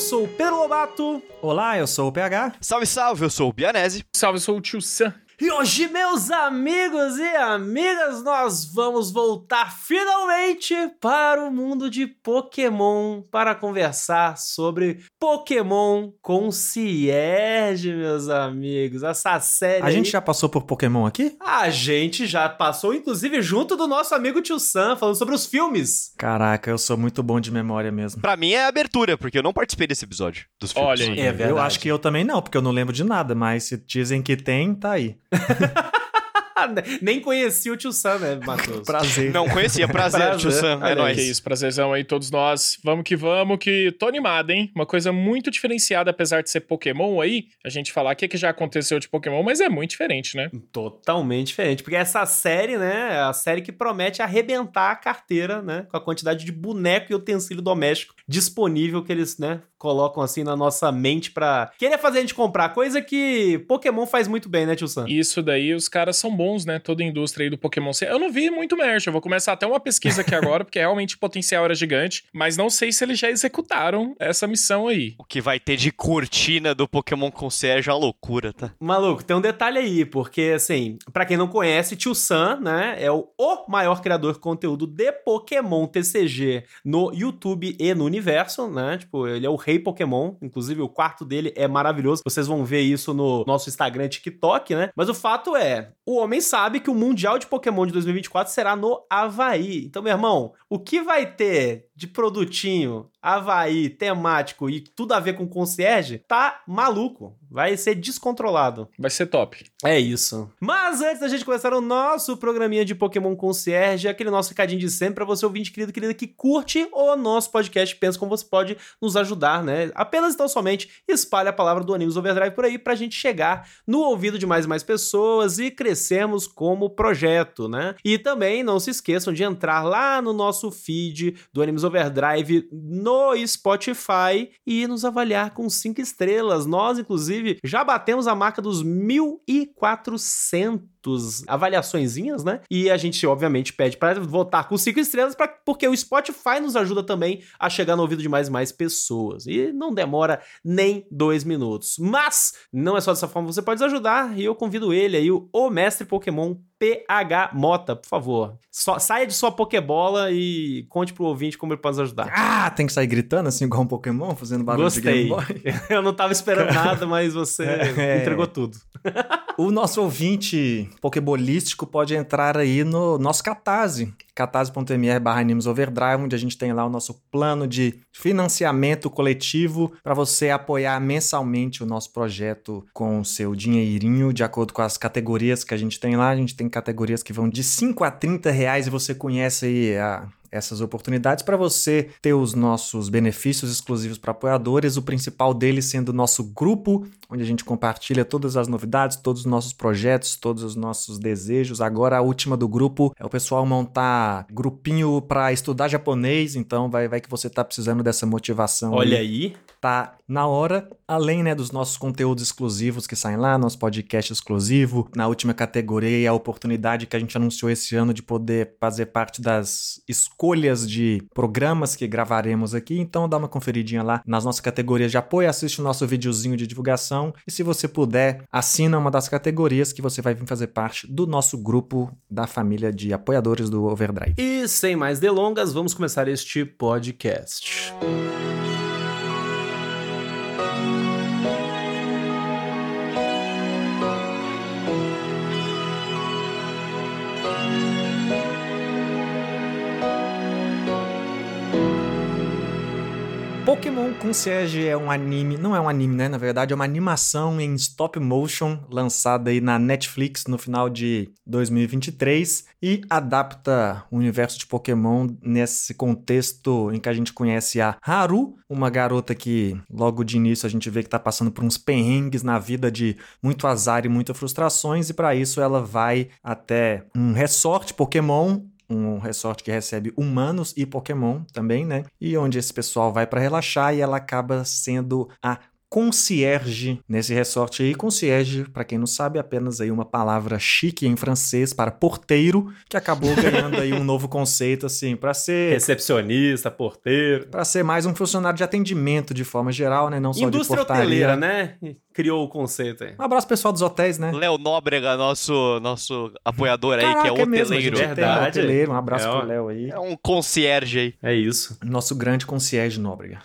Sou o Pedro Lobato. Olá, eu sou o PH. Salve, salve, eu sou o Bianese. Salve, eu sou o Tio Sam. E hoje, meus amigos e amigas, nós vamos voltar finalmente para o mundo de Pokémon para conversar sobre Pokémon Concierge, meus amigos. Essa série. A aí... gente já passou por Pokémon aqui? A gente já passou, inclusive, junto do nosso amigo Tio Sam, falando sobre os filmes. Caraca, eu sou muito bom de memória mesmo. Pra mim é a abertura, porque eu não participei desse episódio dos filmes. Olha aí. É verdade. Eu acho que eu também não, porque eu não lembro de nada, mas se dizem que tem, tá aí. Nem conheci o Tio Sam, né, Matheus? Prazer. Não conhecia, prazer, Prazer. tio Sam, é nóis. Que isso, prazerzão aí, todos nós. Vamos que vamos, que tô animado, hein? Uma coisa muito diferenciada, apesar de ser Pokémon aí, a gente falar o que, que já aconteceu de Pokémon, mas é muito diferente, né? Totalmente diferente, porque essa série, né, é a série que promete arrebentar a carteira, né, com a quantidade de boneco e utensílio doméstico disponível que eles, né, colocam assim na nossa mente pra querer fazer a gente comprar, coisa que Pokémon faz muito bem, né, tio Sam? Isso daí, os caras são bons, né? Toda a indústria aí do Pokémon. Eu não vi muito merch, eu vou começar até uma pesquisa aqui agora, porque realmente o potencial era gigante, mas não sei se eles já executaram essa missão aí. O que vai ter de cortina do Pokémon Concierge é uma loucura, tá? Maluco, tem um detalhe aí, porque assim, pra quem não conhece, tio Sam, né, é o, o maior criador de conteúdo de Pokémon TCG no YouTube e no universo, né? Tipo, ele é o rei Pokémon, inclusive o quarto dele é maravilhoso. Vocês vão ver isso no nosso Instagram TikTok, né? Mas o fato é, o homem sabe que o Mundial de Pokémon de 2024 será no Havaí. Então, meu irmão, o que vai ter de produtinho Havaí, temático e tudo a ver com concierge, tá maluco. Vai ser descontrolado. Vai ser top. É isso. Mas antes da gente começar o nosso programinha de Pokémon Concierge, aquele nosso recadinho de sempre pra você ouvinte querido, querida, que curte o nosso podcast, pensa como você pode nos ajudar, né? Apenas então somente espalhe a palavra do Animes Overdrive por aí pra gente chegar no ouvido de mais e mais pessoas e crescermos como projeto, né? E também não se esqueçam de entrar lá no nosso feed do Animes Overdrive no Spotify e nos avaliar com cinco estrelas. Nós, inclusive, já batemos a marca dos 1.400 avaliaçõezinhas, né? E a gente, obviamente, pede para votar com cinco estrelas, pra, porque o Spotify nos ajuda também a chegar no ouvido de mais e mais pessoas. E não demora nem dois minutos. Mas não é só dessa forma que você pode nos ajudar, e eu convido ele aí, o mestre Pokémon PH Mota, por favor. Só, saia de sua Pokébola e conte pro ouvinte como ele pode nos ajudar. Ah, tem que sair gritando assim igual um Pokémon, fazendo barulho Gostei. de Game Boy. Eu não tava esperando nada, mas você É. entregou tudo. O nosso ouvinte pokebolístico pode entrar aí no nosso Catarse, catarse.me barra Overdrive, onde a gente tem lá o nosso plano de financiamento coletivo para você apoiar mensalmente o nosso projeto com o seu dinheirinho, de acordo com as categorias que a gente tem lá. A gente tem categorias que vão de 5 a 30 reais e você conhece aí a essas oportunidades para você ter os nossos benefícios exclusivos para apoiadores, o principal deles sendo o nosso grupo, onde a gente compartilha todas as novidades, todos os nossos projetos, todos os nossos desejos. Agora a última do grupo é o pessoal montar grupinho para estudar japonês, então vai, vai que você tá precisando dessa motivação. Olha aí tá na hora, além né, dos nossos conteúdos exclusivos que saem lá, nosso podcast exclusivo. Na última categoria, a oportunidade que a gente anunciou esse ano de poder fazer parte das escolhas de programas que gravaremos aqui. Então dá uma conferidinha lá nas nossas categorias de apoio, assiste o nosso videozinho de divulgação e se você puder, assina uma das categorias que você vai vir fazer parte do nosso grupo da família de apoiadores do Overdrive. E sem mais delongas, vamos começar este podcast. Pokémon Concierge é um anime, não é um anime, né? Na verdade, é uma animação em stop motion lançada aí na Netflix no final de 2023 e adapta o universo de Pokémon nesse contexto em que a gente conhece a Haru, uma garota que logo de início a gente vê que tá passando por uns perrengues na vida de muito azar e muitas frustrações e para isso ela vai até um resort Pokémon um resort que recebe humanos e Pokémon também, né? E onde esse pessoal vai para relaxar e ela acaba sendo a concierge nesse resort aí. Concierge, para quem não sabe, é apenas aí uma palavra chique em francês para porteiro, que acabou ganhando aí um novo conceito assim, para ser Recepcionista, porteiro. para ser mais um funcionário de atendimento de forma geral, né, não só Indústria de portaria. hoteleira, né? Criou o conceito aí. Um abraço pessoal dos hotéis, né? Léo Nóbrega, nosso, nosso apoiador aí, que é Caraca, mesmo, a hoteleiro. tem um Verdade. hoteleiro. Um abraço É, pro. Léo aí. É um concierge aí. É isso. Nosso grande concierge Nóbrega.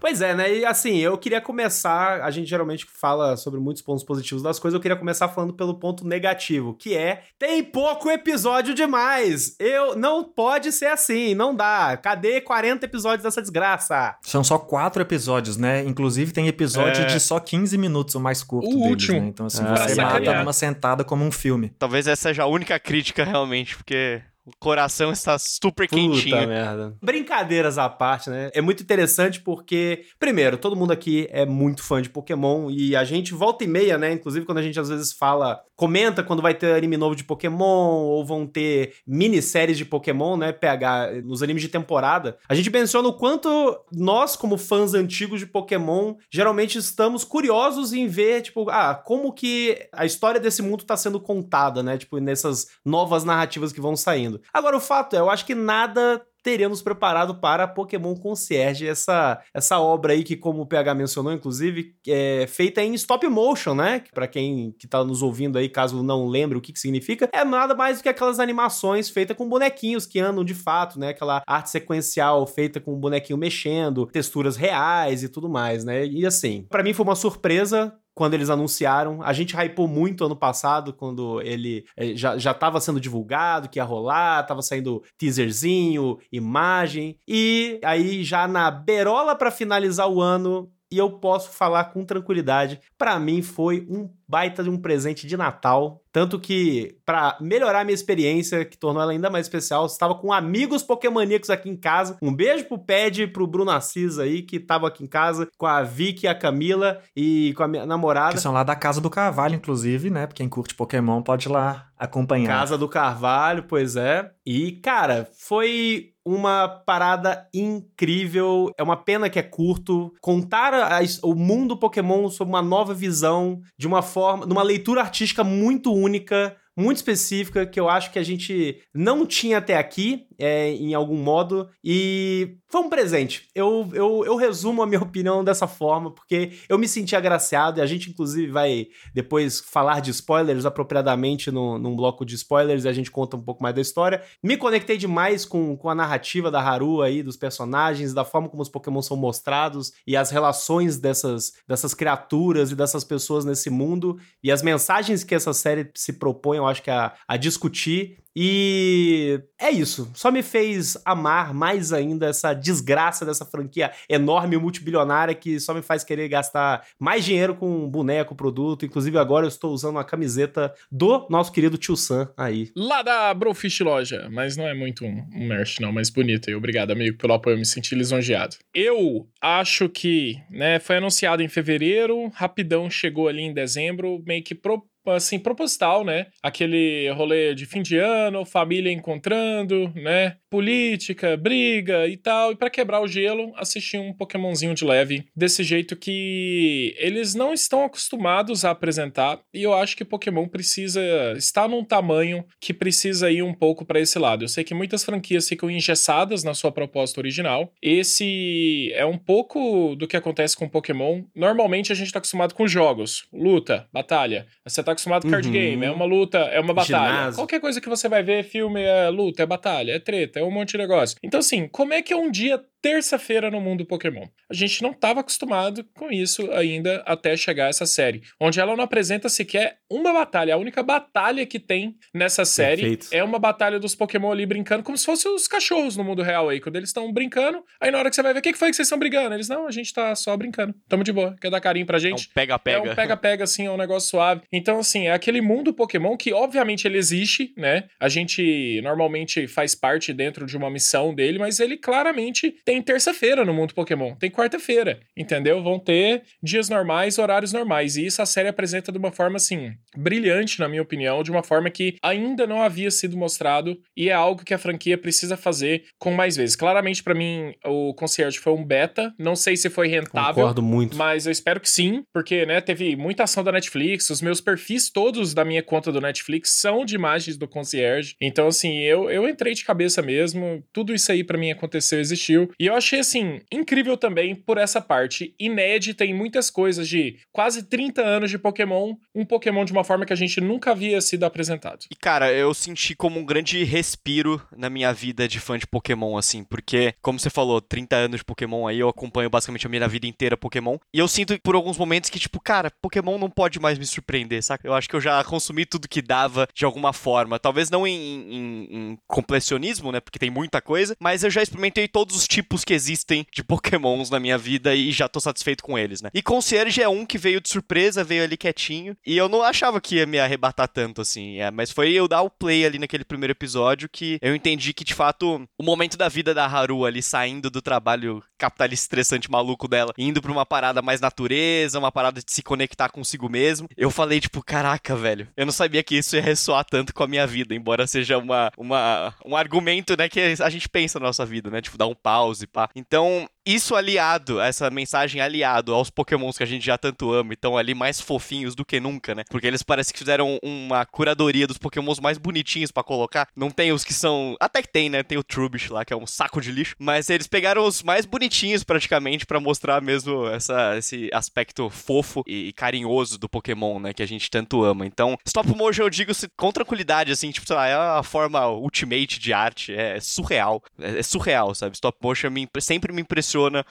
Pois é, né? E assim, eu queria começar. A gente geralmente fala sobre muitos pontos positivos das coisas. Eu queria começar falando pelo ponto negativo, que é: tem pouco episódio demais. Eu não pode ser assim, não dá. Cadê 40 episódios dessa desgraça? São só quatro episódios, né? Inclusive tem episódio É. de só 15 minutos, o mais curto O deles, último. né? Então assim, Ah, você mata numa sentada como um filme. Talvez essa seja a única crítica realmente, porque o coração está super quentinho. Puta merda. Brincadeiras à parte, né? É muito interessante porque, primeiro, todo mundo aqui é muito fã de Pokémon e a gente volta e meia, né? Inclusive quando a gente às vezes fala, comenta quando vai ter anime novo de Pokémon ou vão ter minisséries de Pokémon, né? PH, nos animes de temporada. A gente menciona o quanto nós, como fãs antigos de Pokémon, geralmente estamos curiosos em ver, tipo, ah, como que a história desse mundo tá sendo contada, né? Tipo, nessas novas narrativas que vão saindo. Agora, o fato é, eu acho que nada teria nos preparado para Pokémon Concierge, essa, essa obra aí que, como o PH mencionou, inclusive, é feita em stop motion, né? Para quem que tá nos ouvindo aí, caso não lembre o que, que significa, é nada mais do que aquelas animações feitas com bonequinhos que andam de fato, né? Aquela arte sequencial feita com o bonequinho mexendo, texturas reais e tudo mais, né? E assim, para mim foi uma surpresa quando eles anunciaram. A gente hypou muito ano passado, quando ele eh, já, já sendo divulgado, que ia rolar, tava saindo teaserzinho, imagem. E aí, já na berola pra finalizar o ano, e eu posso falar com tranquilidade, pra mim foi um baita de um presente de Natal. Tanto que, pra melhorar a minha experiência, que tornou ela ainda mais especial, estava com amigos pokémoníacos aqui em casa. Um beijo pro Ped e pro Bruno Assis aí, que tava aqui em casa, com a Vicky, a Camila e com a minha namorada. Que são lá da Casa do Carvalho, inclusive, né? Quem curte Pokémon pode ir lá acompanhar. Casa do Carvalho, pois é. E, cara, foi uma parada incrível. É uma pena que é curto. Contar a- o mundo Pokémon sob uma nova visão, de uma forma, numa leitura artística muito única. Muito específica, que eu acho que a gente não tinha até aqui, é, em algum modo, e foi um presente. Eu, eu, eu resumo a minha opinião dessa forma, porque eu me senti agraciado, e a gente, inclusive, vai depois falar de spoilers apropriadamente no, num bloco de spoilers, e a gente conta um pouco mais da história. Me conectei demais com, com a narrativa da Haru aí, dos personagens, da forma como os Pokémon são mostrados, e as relações dessas, dessas criaturas e dessas pessoas nesse mundo, e as mensagens que essa série se propõe, eu acho que a, a discutir. E é isso. Só me fez amar mais ainda essa desgraça dessa franquia enorme multibilionária que só me faz querer gastar mais dinheiro com boneco, produto. Inclusive, agora eu estou usando uma camiseta do nosso querido Tio Sam aí. Lá da Brofish Loja, mas não é muito um, um merch, não, mas bonito. E obrigado, amigo, pelo apoio, eu me senti lisonjeado. Eu acho que, né, foi anunciado em fevereiro, rapidão chegou ali em dezembro, meio que pro, assim, proposital, né? Aquele rolê de fim de ano, família encontrando, né? Política, briga e tal. E pra quebrar o gelo, assistir um Pokémonzinho de leve. Desse jeito que eles não estão acostumados a apresentar. E eu acho que Pokémon precisa estar num tamanho que precisa ir um pouco pra esse lado. Eu sei que muitas franquias ficam engessadas na sua proposta original. Esse é um pouco do que acontece com Pokémon. Normalmente a gente tá acostumado com jogos, luta, batalha. Você tá acostumado com card Uhum. game, é uma luta, é uma batalha. Ginásio. Qualquer coisa que você vai ver, filme, é luta, é batalha, é treta, é um monte de negócio. Então, assim, como é que é um dia terça-feira no mundo Pokémon? A gente não estava acostumado com isso ainda até chegar essa série, onde ela não apresenta sequer uma batalha. A única batalha que tem nessa série Perfeito. é uma batalha dos Pokémon ali brincando, como se fossem os cachorros no mundo real aí. Quando eles estão brincando, aí na hora que você vai ver, o que que foi que vocês estão brigando? Eles, não, a gente tá só brincando. Tamo de boa. Quer dar carinho pra É um gente? É pega-pega. um pega-pega, assim, é um negócio suave. Então, assim, é aquele mundo Pokémon que, obviamente, ele existe, né? A gente normalmente faz parte dentro de uma missão dele, mas ele claramente tem terça-feira no mundo Pokémon. Tem quarta-feira, entendeu? Vão ter dias normais, horários normais. E isso a série apresenta de uma forma, assim, brilhante, na minha opinião, de uma forma que ainda não havia sido mostrado e é algo que a franquia precisa fazer com mais vezes. Claramente, para mim, o Concierge foi um beta. Não sei se foi rentável. Concordo muito. Mas eu espero que sim, porque, né, teve muita ação da Netflix. Os meus perfis todos da minha conta do Netflix são de imagens do Concierge. Então, assim, eu, eu entrei de cabeça mesmo. Tudo isso aí para mim aconteceu, existiu. E eu achei, assim, incrível também por essa parte inédita em muitas coisas de quase 30 anos de Pokémon. Um Pokémon de uma forma que a gente nunca havia sido apresentado. E, cara, eu senti como um grande respiro na minha vida de fã de Pokémon, assim, porque, como você falou, 30 anos de Pokémon aí, eu acompanho basicamente a minha vida inteira Pokémon. E eu sinto por alguns momentos que, tipo, cara, Pokémon não pode mais me surpreender, saca? Eu acho que eu já consumi tudo que dava de alguma forma. Talvez não em, em, em completionismo, né? Porque tem muita coisa, mas eu já experimentei todos os tipos que existem de Pokémons na minha vida e já tô satisfeito com eles, né? E Concierge é um que veio de surpresa, veio ali quietinho. E eu não achava que ia me arrebatar tanto, assim. É, mas foi eu dar o play ali naquele primeiro episódio que eu entendi que, de fato, o momento da vida da Haru ali saindo do trabalho capitalista estressante maluco dela, indo pra uma parada mais natureza, uma parada de se conectar consigo mesmo. Eu falei, tipo, caraca, velho, eu não sabia que isso ia ressoar tanto com a minha vida, embora seja uma, uma, um argumento, né, que a gente pensa na nossa vida, né? Tipo, dar um pause, pá. Então, isso aliado, essa mensagem aliado aos pokémons que a gente já tanto ama e estão ali mais fofinhos do que nunca, né? Porque eles parecem que fizeram uma curadoria dos pokémons mais bonitinhos para colocar. Não tem os que são... Até que tem, né? Tem o Trubbish lá, que é um saco de lixo. Mas eles pegaram os mais bonitinhos, praticamente, para mostrar mesmo essa, esse aspecto fofo e carinhoso do pokémon, né? Que a gente tanto ama. Então, stop motion eu digo com tranquilidade, assim, tipo, sei lá, é a forma ultimate de arte. É surreal. É, surreal, sabe? Stop motion me, sempre me impressiona.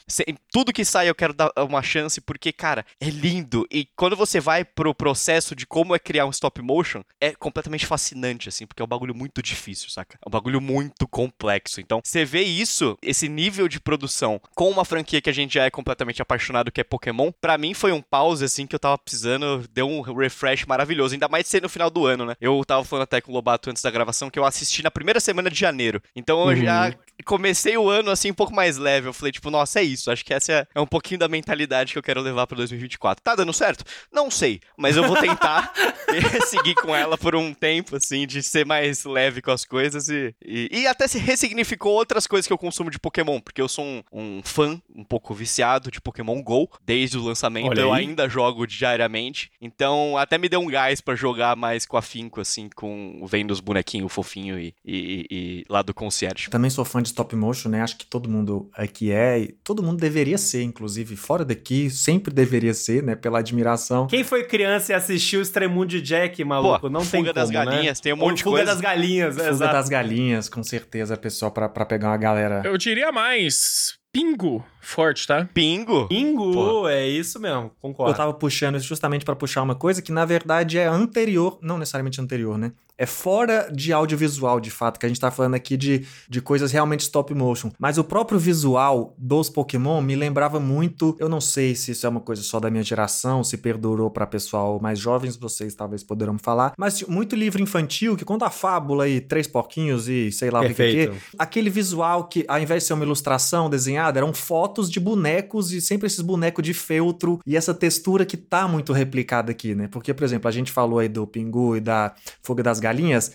Tudo que sai eu quero dar uma chance, porque, cara, é lindo. E quando você vai pro processo de como é criar um stop motion, é completamente fascinante, assim, porque é um bagulho muito difícil, saca? É um bagulho muito complexo. Então, você vê isso, esse nível de produção, com uma franquia que a gente já é completamente apaixonado, que é Pokémon, para mim foi um pause, assim, que eu tava precisando, deu um refresh maravilhoso. Ainda mais ser no final do ano, né? Eu tava falando até com o Lobato antes da gravação que eu assisti na primeira semana de janeiro. Então eu uhum. já comecei o ano, assim, um pouco mais leve. Eu falei, tipo, nossa, é isso. Acho que essa é, é um pouquinho da mentalidade que eu quero levar para 2024. Tá dando certo? Não sei, mas eu vou tentar seguir com ela por um tempo, assim, de ser mais leve com as coisas e, e, e, até se ressignificou outras coisas que eu consumo de Pokémon, porque eu sou um, um fã um pouco viciado de Pokémon GO desde o lançamento. Eu ainda jogo diariamente, então até me deu um gás para jogar mais com afinco, assim, com vendo os bonequinhos fofinho e, e, e, lá do concierge. Também sou fã de stop motion, né? Acho que todo mundo aqui é, todo mundo deveria ser, inclusive, fora daqui, sempre deveria ser, né? Pela admiração. Quem foi criança e assistiu o Extremundo Jack, maluco? Pô, não tem Fuga das né? Galinhas, né? tem um monte de Fuga coisa. das Galinhas, Fuga exato. das Galinhas, com certeza, pessoal, para pegar uma galera. Eu diria mais. Pingo forte, tá? Pingo? Pingo, Pô. é isso mesmo, concordo. Eu tava puxando isso justamente para puxar uma coisa que na verdade é anterior, não necessariamente anterior, né? É fora de audiovisual, de fato, que a gente tá falando aqui de, de coisas realmente stop motion. Mas o próprio visual dos Pokémon me lembrava muito, eu não sei se isso é uma coisa só da minha geração, se perdurou para pessoal mais jovens, vocês talvez poderão falar, mas muito livro infantil que conta a fábula aí, três porquinhos e sei lá Perfeito. o que que. Aquele visual que ao invés de ser uma ilustração desenhada, eram fotos de bonecos e sempre esses bonecos de feltro e essa textura que tá muito replicada aqui, né? Porque, por exemplo, a gente falou aí do Pingu e da Fuga das Galinhas,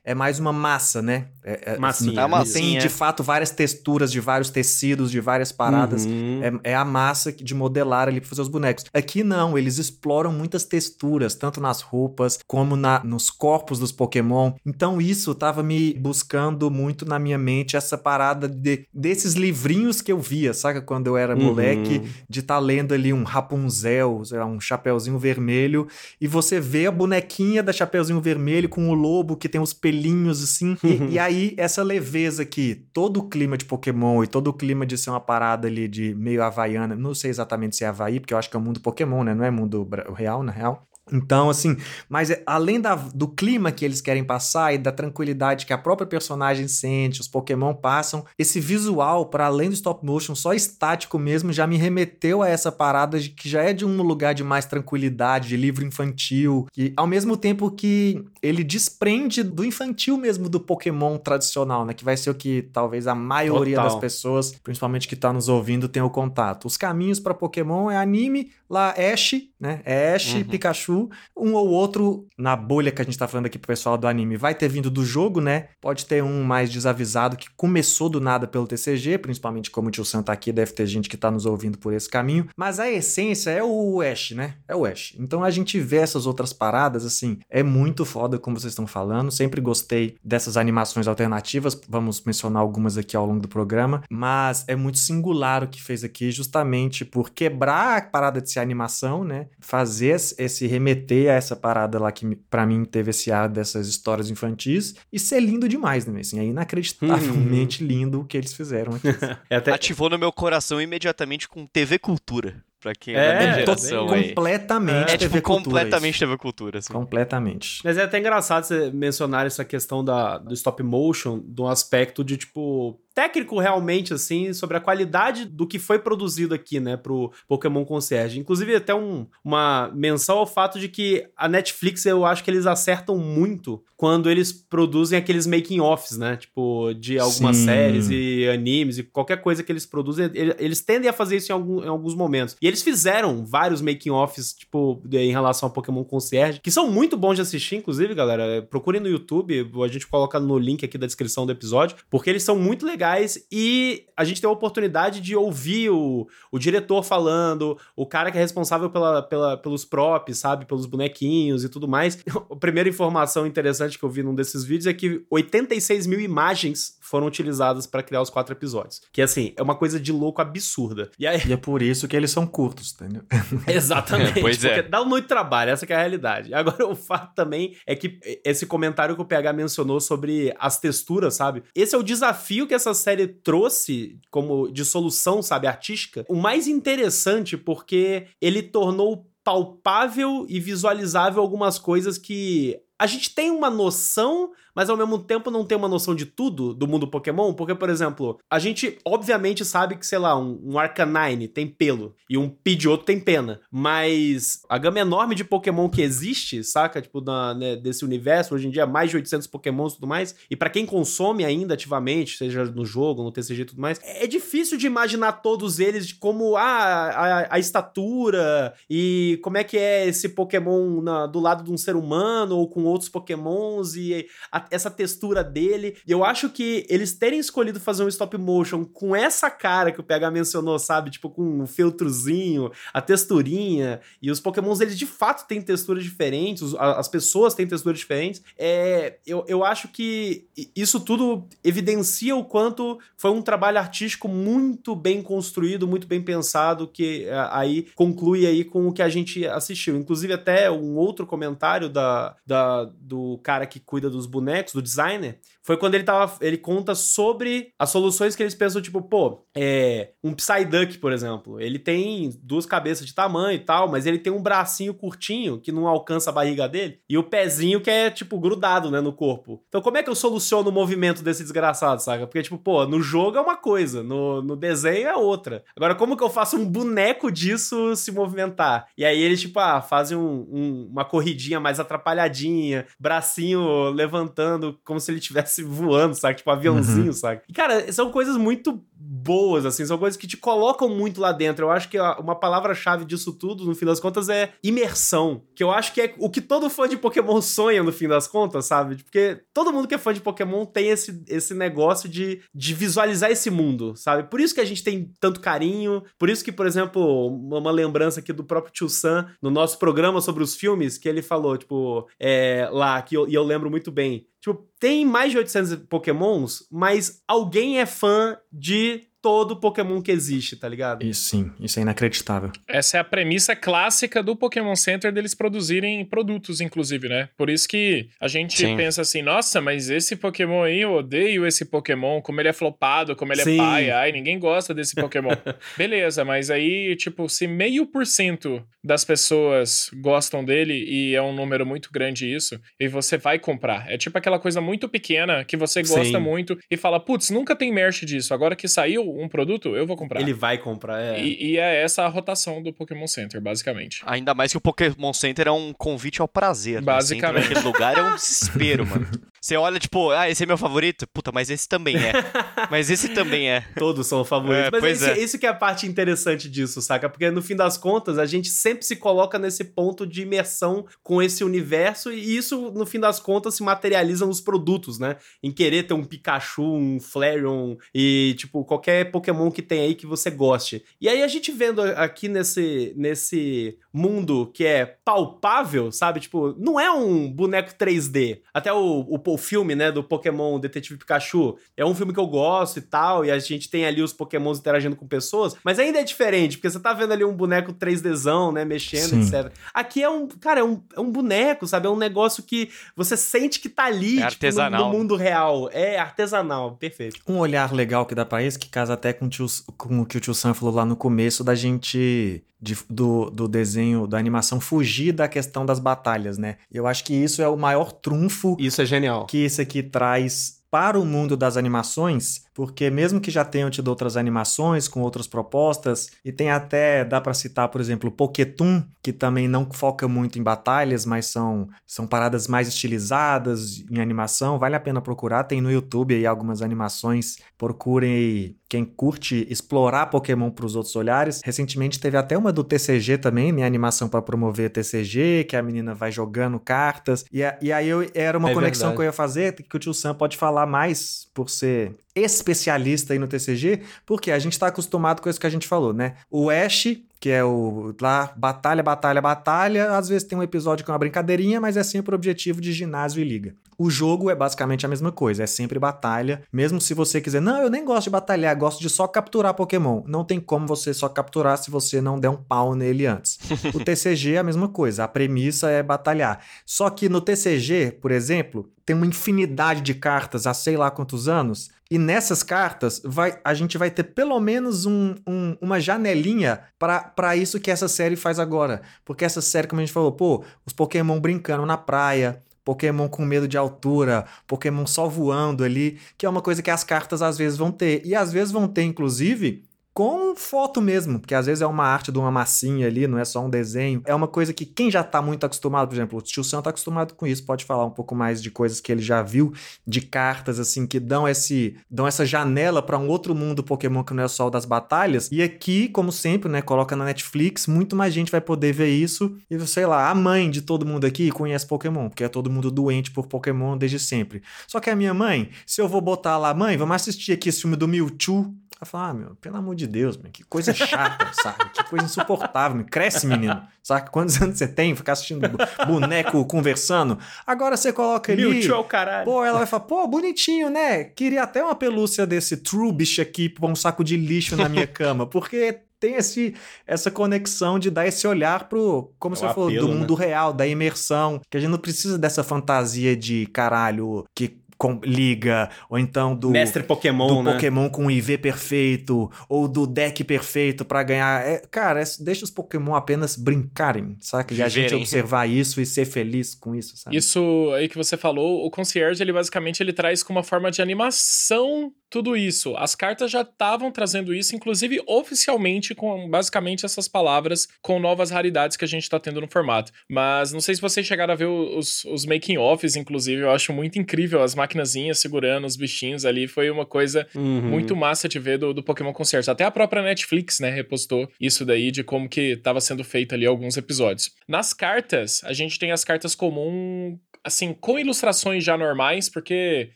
é mais uma massa, né? É, é, massinha. É massinha. Tem, de fato, várias texturas de vários tecidos, de várias paradas. Uhum. É, é, a massa de modelar ali pra fazer os bonecos. Aqui não, eles exploram muitas texturas, tanto nas roupas como na, nos corpos dos Pokémon. Então isso tava me buscando muito na minha mente essa parada de, desses livrinhos que eu via, saca? Quando eu era uhum. moleque, de estar tá lendo ali um Rapunzel, um Chapeuzinho Vermelho, e você vê a bonequinha da Chapeuzinho Vermelho com o lobo que tem os pelinhos assim, e, e, aí essa leveza aqui, todo o clima de Pokémon e todo o clima de ser uma parada ali de meio havaiana, não sei exatamente se é Havaí, porque eu acho que é o mundo Pokémon, né? Não é mundo real, na real. Então, assim, mas é, além da, do clima que eles querem passar e da tranquilidade que a própria personagem sente, os Pokémon passam, esse visual, para além do stop motion, só estático mesmo, já me remeteu a essa parada de que já é de um lugar de mais tranquilidade, de livro infantil, e ao mesmo tempo que ele desprende do infantil mesmo do Pokémon tradicional, né? Que vai ser o que talvez a maioria Total. das pessoas, principalmente que tá nos ouvindo, tenha o contato. Os caminhos para Pokémon é anime, lá Ash, né? É Ash, uhum. Pikachu. Um ou outro, na bolha que a gente tá falando aqui pro pessoal do anime, vai ter vindo do jogo, né? Pode ter um mais desavisado que começou do nada pelo TCG, principalmente como o tio Sam tá aqui, deve ter gente que tá nos ouvindo por esse caminho. Mas a essência é o Ash, né? É o Ash. Então a gente vê essas outras paradas, assim, é muito foda, como vocês estão falando. Sempre gostei dessas animações alternativas, vamos mencionar algumas aqui ao longo do programa, mas é muito singular o que fez aqui, justamente por quebrar a parada de ser animação, né? Fazer esse remeter a essa parada lá que para mim teve esse ar dessas histórias infantis e ser lindo demais, né? Assim, é inacreditavelmente lindo o que eles fizeram aqui. é até... Ativou no meu coração imediatamente com TV Cultura. Pra quem é, é da minha geração aí. Completamente é, TV tipo, Cultura. Completamente TV Cultura. Assim. Completamente. Mas é até engraçado você mencionar essa questão da, do stop motion, do aspecto de, tipo, técnico realmente, assim, sobre a qualidade do que foi produzido aqui, né, pro Pokémon Concierge. Inclusive, até um, uma menção ao fato de que a Netflix, eu acho que eles acertam muito quando eles produzem aqueles making-offs, né, tipo, de algumas Sim. séries e animes e qualquer coisa que eles produzem, eles tendem a fazer isso em, algum, em alguns momentos. E eles fizeram vários making-offs, tipo, em relação ao Pokémon Concierge, que são muito bons de assistir, inclusive, galera. Procurem no YouTube, a gente coloca no link aqui da descrição do episódio, porque eles são muito legais legais e a gente tem a oportunidade de ouvir o, o diretor falando, o cara que é responsável pela, pela, pelos props, sabe? Pelos bonequinhos e tudo mais. A primeira informação interessante que eu vi num desses vídeos é que 86 mil imagens foram utilizadas para criar os quatro episódios. Que, assim, é uma coisa de louco absurda. E, aí... e é por isso que eles são curtos, entendeu? Exatamente. pois é. dá muito trabalho, essa é a realidade. Agora, o fato também é que esse comentário que o PH mencionou sobre as texturas, sabe? Esse é o desafio que essa série trouxe como de solução, sabe, artística. O mais interessante porque ele tornou palpável e visualizável algumas coisas que a gente tem uma noção, mas ao mesmo tempo não tem uma noção de tudo do mundo Pokémon, porque, por exemplo, a gente obviamente sabe que, sei lá, um, um Arcanine tem pelo e um Pidgeotto tem pena, mas a gama enorme de Pokémon que existe, saca? Tipo, na, né, desse universo, hoje em dia, mais de 800 Pokémons e tudo mais, e para quem consome ainda ativamente, seja no jogo, no TCG e tudo mais, é difícil de imaginar todos eles de como ah, a, a estatura e como é que é esse Pokémon na, do lado de um ser humano ou com outros Pokémons e a, essa textura dele. E eu acho que eles terem escolhido fazer um stop motion com essa cara que o PH mencionou, sabe? Tipo, com um feltrozinho, a texturinha. E os Pokémons, eles de fato têm texturas diferentes, as pessoas têm texturas diferentes. É, eu, eu acho que isso tudo evidencia o quanto foi um trabalho artístico muito bem construído, muito bem pensado, que é, aí conclui aí com o que a gente assistiu. Inclusive, até um outro comentário da, da, do cara que cuida dos bonecos do designer, foi quando ele tava. Ele conta sobre as soluções que eles pensam, tipo, pô, é. Um Psyduck, por exemplo. Ele tem duas cabeças de tamanho e tal, mas ele tem um bracinho curtinho que não alcança a barriga dele. E o pezinho que é, tipo, grudado, né, no corpo. Então, como é que eu soluciono o movimento desse desgraçado, saca? Porque, tipo, pô, no jogo é uma coisa, no, no desenho é outra. Agora, como que eu faço um boneco disso se movimentar? E aí eles, tipo, ah, fazem um, um, uma corridinha mais atrapalhadinha, bracinho levantando como se ele voando, sabe? Tipo, aviãozinho, uhum. sabe? E, cara, são coisas muito boas, assim, são coisas que te colocam muito lá dentro. Eu acho que uma palavra-chave disso tudo, no fim das contas, é imersão. Que eu acho que é o que todo fã de Pokémon sonha, no fim das contas, sabe? Porque todo mundo que é fã de Pokémon tem esse, esse negócio de, de visualizar esse mundo, sabe? Por isso que a gente tem tanto carinho, por isso que, por exemplo, uma lembrança aqui do próprio Tio Sam, no nosso programa sobre os filmes, que ele falou, tipo, é, lá, que eu, e eu lembro muito bem, Tipo, tem mais de 800 pokémons, mas alguém é fã de todo Pokémon que existe, tá ligado? Isso sim, isso é inacreditável. Essa é a premissa clássica do Pokémon Center deles produzirem produtos, inclusive, né? Por isso que a gente sim. pensa assim, nossa, mas esse Pokémon aí, eu odeio esse Pokémon, como ele é flopado, como ele é sim. é pai, ai, ninguém gosta desse Pokémon. Beleza, mas aí, tipo, se meio por cento das pessoas gostam dele, e é um número muito grande isso, e você vai comprar. É tipo aquela coisa muito pequena que você gosta sim. muito e fala, putz, nunca tem merch disso, agora que saiu um produto, eu vou comprar. Ele vai comprar, é. E, e, é essa a rotação do Pokémon Center, basicamente. Ainda mais que o Pokémon Center é um convite ao prazer. Basicamente. Né? Naquele lugar é um desespero, mano. Você olha, tipo, ah, esse é meu favorito? Puta, mas esse também é. mas esse também é. Todos são favoritos. É, mas pois isso, é. isso que é a parte interessante disso, saca? Porque no fim das contas, a gente sempre se coloca nesse ponto de imersão com esse universo e isso, no fim das contas, se materializa nos produtos, né? Em querer ter um Pikachu, um Flareon e, tipo, qualquer Pokémon que tem aí que você goste. E aí a gente vendo aqui nesse, nesse mundo que é palpável, sabe? Tipo, não é um boneco 3D. Até o, o, o filme, né, do Pokémon Detetive Pikachu, é um filme que eu gosto e tal, e a gente tem ali os Pokémons interagindo com pessoas, mas ainda é diferente, porque você tá vendo ali um boneco 3Dzão, né, mexendo, Sim. etc. Aqui é um, cara, é um, é um boneco, sabe? É um negócio que você sente que tá ali, É tipo, no- no, artesanal. mundo real. É artesanal, perfeito. Um olhar legal que dá pra isso, que casa até com, o tio- com o que o tio Sam falou lá no começo, da gente. De- do, do desenho, da animação, fugir da questão das batalhas, né? Eu acho que isso é o maior trunfo Isso é genial. que isso aqui traz para o mundo das animações, porque mesmo que já tenham tido outras animações com outras propostas, e tem até, dá para citar, por exemplo, o Pokétoon, que também não foca muito em batalhas, mas são, são paradas mais estilizadas em animação, vale a pena procurar, tem no YouTube aí algumas animações, procurem aí quem curte explorar Pokémon para os outros olhares. Recentemente teve até uma do TCG também, minha animação para promover TCG, que a menina vai jogando cartas. E, a- e aí eu, era uma É conexão verdade. que eu ia fazer, que o tio Sam pode falar mais por ser especialista aí no TCG, porque a gente tá acostumado com isso que a gente falou, né? O Ash, que é o lá, batalha, batalha, batalha, às vezes tem um episódio que é uma brincadeirinha, mas é sempre o objetivo de ginásio e liga. O jogo é basicamente a mesma coisa, é sempre batalha, mesmo se você quiser, não, eu nem gosto de batalhar, gosto de só capturar Pokémon. Não tem como você só capturar se você não der um pau nele antes. o TCG é a mesma coisa, a premissa é batalhar. Só que no TCG, por exemplo, tem uma infinidade de cartas há sei lá quantos anos, e nessas cartas vai, a gente vai ter pelo menos um- um- uma janelinha para isso que essa série faz agora. Porque essa série, como a gente falou, pô, os Pokémon brincando na praia. Pokémon com medo de altura, Pokémon só voando ali, que é uma coisa que as cartas às vezes vão ter. E às vezes vão ter, inclusive, com foto mesmo, porque às vezes é uma arte de uma massinha ali, não é só um desenho. É uma coisa que quem já tá muito acostumado, por exemplo, o tio Sam tá acostumado com isso, pode falar um pouco mais de coisas que ele já viu, de cartas assim que dão esse dão essa janela para um outro mundo Pokémon que não é só o das batalhas. E aqui, como sempre, né, coloca na Netflix, muito mais gente vai poder ver isso. E sei lá, a mãe de todo mundo aqui conhece Pokémon, porque é todo mundo doente por Pokémon desde sempre. Só que a minha mãe, se eu vou botar lá, mãe, vamos assistir aqui esse filme do Mewtwo, ela fala, ah, meu, pelo amor de Deus, meu, que coisa chata, sabe? Que coisa insuportável, meu. Cresce, menino. Sabe? Quantos anos você tem? Ficar assistindo bo- boneco conversando. Agora você coloca ali. Mewtwo caralho. Pô, ela vai falar, pô, bonitinho, né? Queria até uma pelúcia desse Trubbish aqui pra um saco de lixo na minha cama, porque tem esse, essa conexão de dar esse olhar pro, como É você o falou, apelo, do né? mundo real, da imersão, que a gente não precisa dessa fantasia de caralho que com- liga, ou então do Mestre Pokémon, do né? Pokémon com IV perfeito, ou do deck perfeito pra ganhar. É, cara, é- deixa os Pokémon apenas brincarem, saca? E a gente observar isso e ser feliz com isso, sabe? Isso aí que você falou, o concierge, ele basicamente ele traz como uma forma de animação tudo isso. As cartas já estavam trazendo isso, inclusive oficialmente com basicamente essas palavras com novas raridades que a gente tá tendo no formato. Mas não sei se vocês chegaram a ver os, os making offs, inclusive, eu acho muito incrível as maquinazinhas segurando os bichinhos ali, foi uma coisa Uhum. muito massa de ver do, do Pokémon Concierge. Até a própria Netflix, né, repostou isso daí de como que estava sendo feito ali alguns episódios. Nas cartas, a gente tem as cartas comum assim, com ilustrações já normais, porque,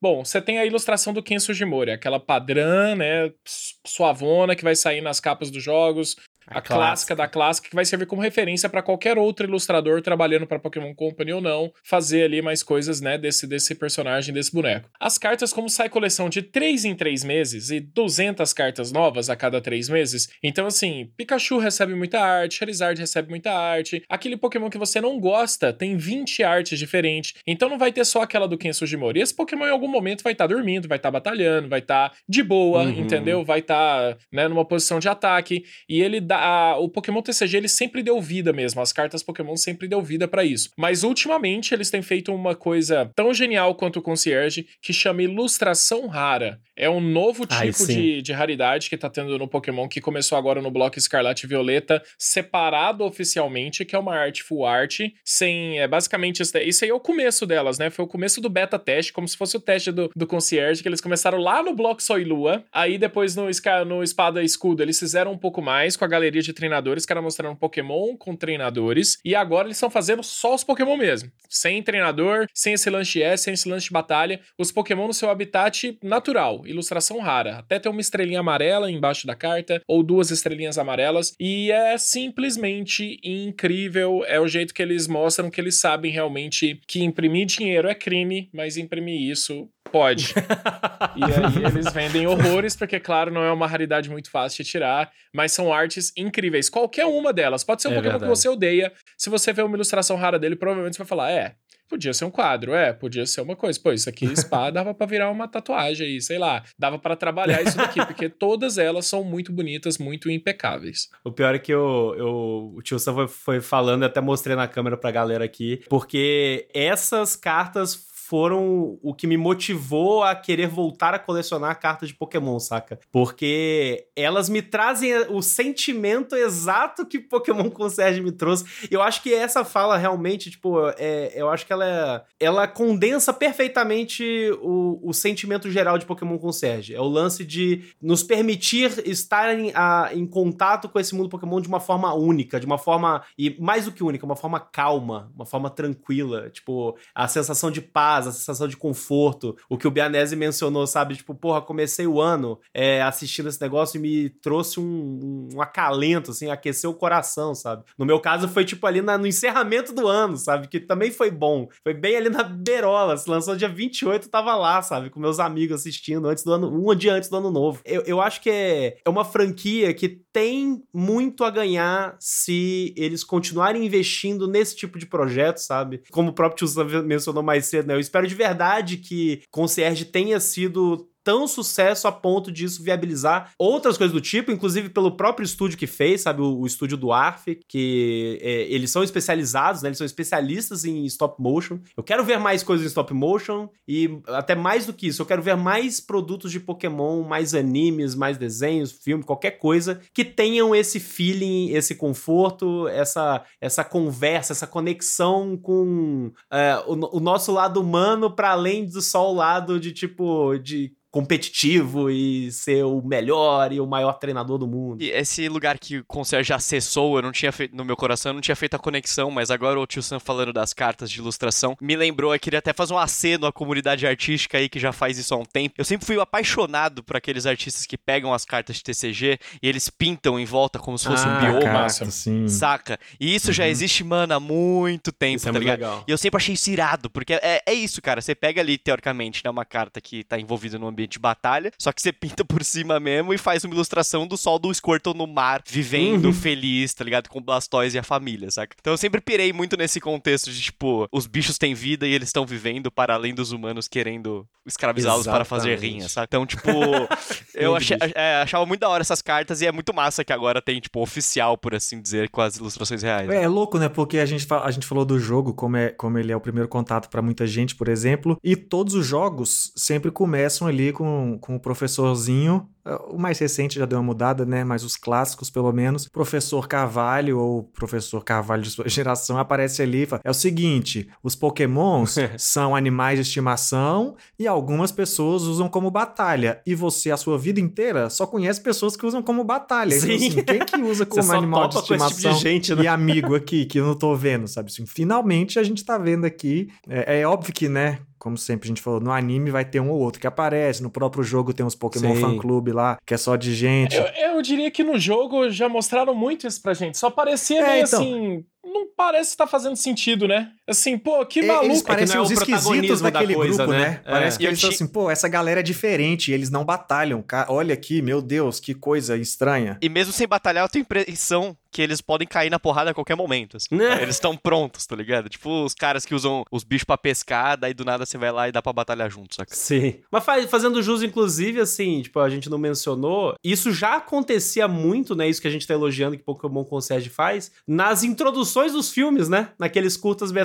bom, você tem a ilustração do Ken Sugimori, aquela padrã, né, su- suavona que vai sair nas capas dos jogos, a, clássica da clássica, que vai servir como referência para qualquer outro ilustrador trabalhando para Pokémon Company ou não, fazer ali mais coisas, né, desse, desse personagem, desse boneco. As cartas, como sai coleção de 3 em 3 meses e 200 cartas novas a cada 3 meses, então assim, Pikachu recebe muita arte, Charizard recebe muita arte, aquele Pokémon que você não gosta tem 20 artes diferentes, então não vai ter só aquela do Ken Sugimori. Esse Pokémon em algum momento vai estar dormindo, vai estar batalhando, vai estar de boa, Uhum. entendeu? Vai estar, né, numa posição de ataque, e ele dá a, o Pokémon TCG ele sempre deu vida mesmo. As cartas Pokémon sempre deu vida para isso. Mas ultimamente eles têm feito uma coisa tão genial quanto o Concierge que chama Ilustração Rara. É um novo tipo Ai, de, de raridade que tá tendo no Pokémon que começou agora no bloco Escarlate e Violeta, separado oficialmente, que é uma arte full art, sem. É basicamente. Isso aí é o começo delas, né? Foi o começo do beta teste, como se fosse o teste do, do Concierge, que eles começaram lá no bloco Sol e Lua. Aí depois no, no Espada e Escudo eles fizeram um pouco mais com a galeria de treinadores, que era mostrando Pokémon com treinadores. E agora eles estão fazendo só os Pokémon mesmo. Sem treinador, sem esse lance S, sem esse lance de batalha. Os Pokémon no seu habitat natural, ilustração rara. Até tem uma estrelinha amarela embaixo da carta, ou duas estrelinhas amarelas. E é simplesmente incrível. É o jeito que eles mostram que eles sabem realmente que imprimir dinheiro é crime, mas imprimir isso pode. e aí eles vendem horrores, porque, claro, não é uma raridade muito fácil de tirar, mas são artes incríveis. Qualquer uma delas. Pode ser um é Pokémon verdade. que você odeia. Se você vê uma ilustração rara dele, provavelmente você vai falar: é, Podia ser um quadro, é, podia ser uma coisa. Pô, isso aqui, spa, dava para virar uma tatuagem aí, sei lá. Dava para trabalhar isso daqui, porque todas elas são muito bonitas, muito impecáveis. O pior é que eu, eu, o tio Sam foi, foi falando, até mostrei na câmera pra galera aqui, porque essas cartas foram o que me motivou a querer voltar a colecionar cartas de Pokémon, saca? Porque elas me trazem o sentimento exato que Pokémon Concierge me trouxe. Eu acho que essa fala realmente, tipo, é, eu acho que ela, ela condensa perfeitamente o, o sentimento geral de Pokémon Concierge. É o lance de nos permitir estar em, a, em contato com esse mundo Pokémon de uma forma única, de uma forma, e mais do que única, uma forma calma, uma forma tranquila. Tipo, a sensação de paz paz, a sensação de conforto. O que o Bianese mencionou, sabe? Tipo, porra, comecei o ano é, assistindo esse negócio e me trouxe um, um, acalento, assim, aqueceu o coração, sabe? No meu caso, foi tipo ali na, no encerramento do ano, sabe? Que também foi bom. Foi bem ali na beirola. Se lançou dia 28, eu tava lá, sabe? Com meus amigos assistindo antes do ano, um dia antes do ano novo. Eu, eu acho que é, é uma franquia que tem muito a ganhar se eles continuarem investindo nesse tipo de projeto, sabe? Como o próprio Tio mencionou mais cedo, né? Espero de verdade que Concierge tenha sido tão sucesso a ponto disso viabilizar outras coisas do tipo, inclusive pelo próprio estúdio que fez, sabe? O, o estúdio do ARF, que é, eles são especializados, né? Eles são especialistas em stop motion. Eu quero ver mais coisas em stop motion e até mais do que isso, eu quero ver mais produtos de Pokémon, mais animes, mais desenhos, filme, qualquer coisa que tenham esse feeling, esse conforto, essa, essa conversa, essa conexão com é, o, o nosso lado humano para além do só o lado de tipo de competitivo e ser o melhor e o maior treinador do mundo. E esse lugar que o Concierge acessou, eu não tinha feito, no meu coração, eu não tinha feito a conexão, mas agora o Tio Sam falando das cartas de ilustração, me lembrou, eu queria até fazer um aceno à comunidade artística aí que já faz isso há um tempo. Eu sempre fui apaixonado por aqueles artistas que pegam as cartas de TCG e eles pintam em volta como se fosse ah, um bioma. Carta, sim. Saca? E isso uhum. já existe, mano, há muito tempo, isso é tá é ligado? Legal. E eu sempre achei isso irado, porque é, é isso, cara. Você pega ali, teoricamente, né, uma carta que tá envolvida no ambiente ambiente de batalha, só que você pinta por cima mesmo e faz uma ilustração do sol do Squirtle no mar, vivendo uhum. feliz, tá ligado? Com Blastoise e a família, saca? Então eu sempre pirei muito nesse contexto de, tipo, os bichos têm vida e eles estão vivendo para além dos humanos querendo escravizá-los para fazer rinha, saca? Então, tipo, eu achei, é, achava muito da hora essas cartas e é muito massa que agora tem, tipo, oficial, por assim dizer, com as ilustrações reais. É, é louco, né? Porque a gente, a gente falou do jogo, como, é, como ele é o primeiro contato para muita gente, por exemplo, e todos os jogos sempre começam ali com, com o professorzinho o mais recente já deu uma mudada, né? Mas os clássicos, pelo menos. Professor Carvalho ou Professor Carvalho de sua geração aparece ali e fala: é o seguinte: os Pokémons são animais de estimação e algumas pessoas usam como batalha. E você, a sua vida inteira, só conhece pessoas que usam como batalha. Sim. Então, assim, quem que usa como animal de estimação tipo de gente, né? e amigo aqui, que eu não tô vendo, sabe? Assim, finalmente a gente tá vendo aqui. É, é óbvio que, né? Como sempre a gente falou, no anime vai ter um ou outro que aparece, no próprio jogo tem uns Pokémon Fan Club lá, que é só de gente. Eu, eu, diria que no jogo já mostraram muito isso pra gente, só parecia é, meio então... assim não parece estar tá fazendo sentido, né? Assim, pô, que E- maluco. Eles que parecem não é os esquisitos protagonismo da daquele coisa, grupo, né? né? É. Parece que E eles ti- assim, pô, essa galera é diferente, eles não batalham. Ca- Olha aqui, meu Deus, que coisa estranha. E mesmo sem batalhar, eu tenho a impressão que eles podem cair na porrada a qualquer momento. assim. Né? Eles estão prontos, tá ligado? Tipo os caras que usam os bichos pra pescar, daí do nada você vai lá e dá pra batalhar junto, saca? Sim. Mas fa- fazendo jus, inclusive, assim, tipo, a gente não mencionou, isso já acontecia muito, né? Isso que a gente tá elogiando que Pokémon Concierge faz, nas introduções dos filmes, né? Naqueles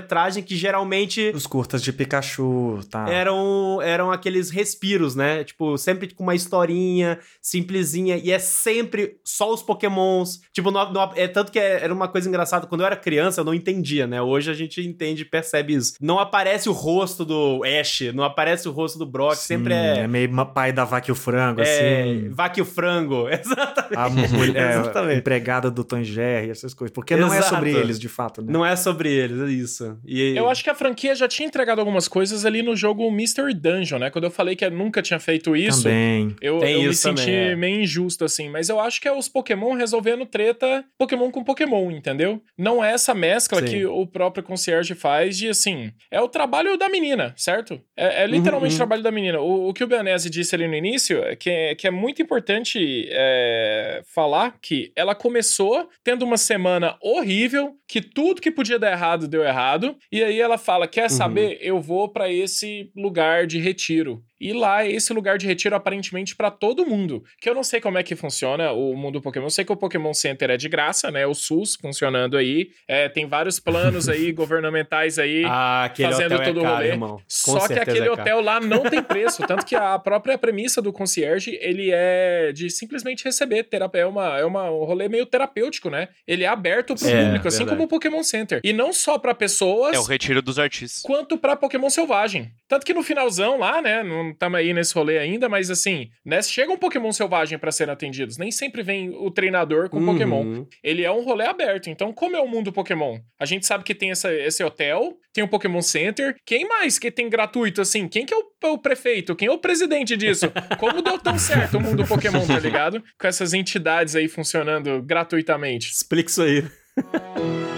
curtas-metragem que geralmente Os curtas de Pikachu, tá? eram, eram aqueles respiros, né? Tipo, sempre com uma historinha simplesinha e é sempre só os Pokémons. Tipo, no- no- é tanto que é- era uma coisa engraçada. Quando eu era criança, eu não entendia, né? Hoje a gente entende e percebe isso. Não aparece o rosto do Ash, não aparece o rosto do Brock, Sim, sempre é. É meio pai da vaca e o frango, É, assim. vaca e o frango, exatamente. A mulher, Exatamente. empregada do Tom e Jerry, essas coisas. Porque não é Exato. sobre eles, de fato, né? Não é sobre eles, é isso. E, Eu acho que a franquia já tinha entregado algumas coisas ali no jogo Mystery Dungeon, né? Quando eu falei que eu nunca tinha feito isso, Também. eu, eu me isso senti também, é. meio injusto, assim. Mas eu acho que é os Pokémon resolvendo treta Pokémon com Pokémon, entendeu? Não é essa mescla Sim. que o próprio concierge faz de, assim, é o trabalho da menina, certo? É, é literalmente Uhum, o trabalho da menina. O, o que o Bianese disse ali no início é que é, que é muito importante é, falar que ela começou tendo uma semana horrível, que tudo que podia dar errado deu errado, e aí ela fala: Quer Uhum. saber? Eu vou pra esse lugar de retiro. E lá é esse lugar de retiro aparentemente pra todo mundo. Que eu não sei como é que funciona o mundo Pokémon. Eu sei que o Pokémon Center é de graça, né? O SUS funcionando aí. É, tem vários planos aí governamentais aí. Ah, aquele fazendo hotel todo é o caro, rolê. irmão. Com Só que aquele é hotel lá não tem preço. tanto que a própria premissa do concierge, ele é de simplesmente receber terapia. É, uma, é uma, um rolê meio terapêutico, né? Ele é aberto pro É, público, assim verdade. como o Pokémon Center. E não só pra pessoas É o retiro dos artistas. quanto pra Pokémon selvagem. Tanto que no finalzão lá, né, não estamos aí nesse rolê ainda, mas assim, né, chega um Pokémon selvagem pra serem atendidos. Nem sempre vem o treinador com Uhum. Pokémon. Ele é um rolê aberto. Então, como é o mundo Pokémon? A gente sabe que tem essa, esse hotel, tem o Pokémon Center. Quem mais que tem gratuito assim? Quem que é o, o prefeito? Quem é o presidente disso? Como deu tão certo o mundo Pokémon, tá ligado? Com essas entidades aí funcionando gratuitamente. Explica isso aí.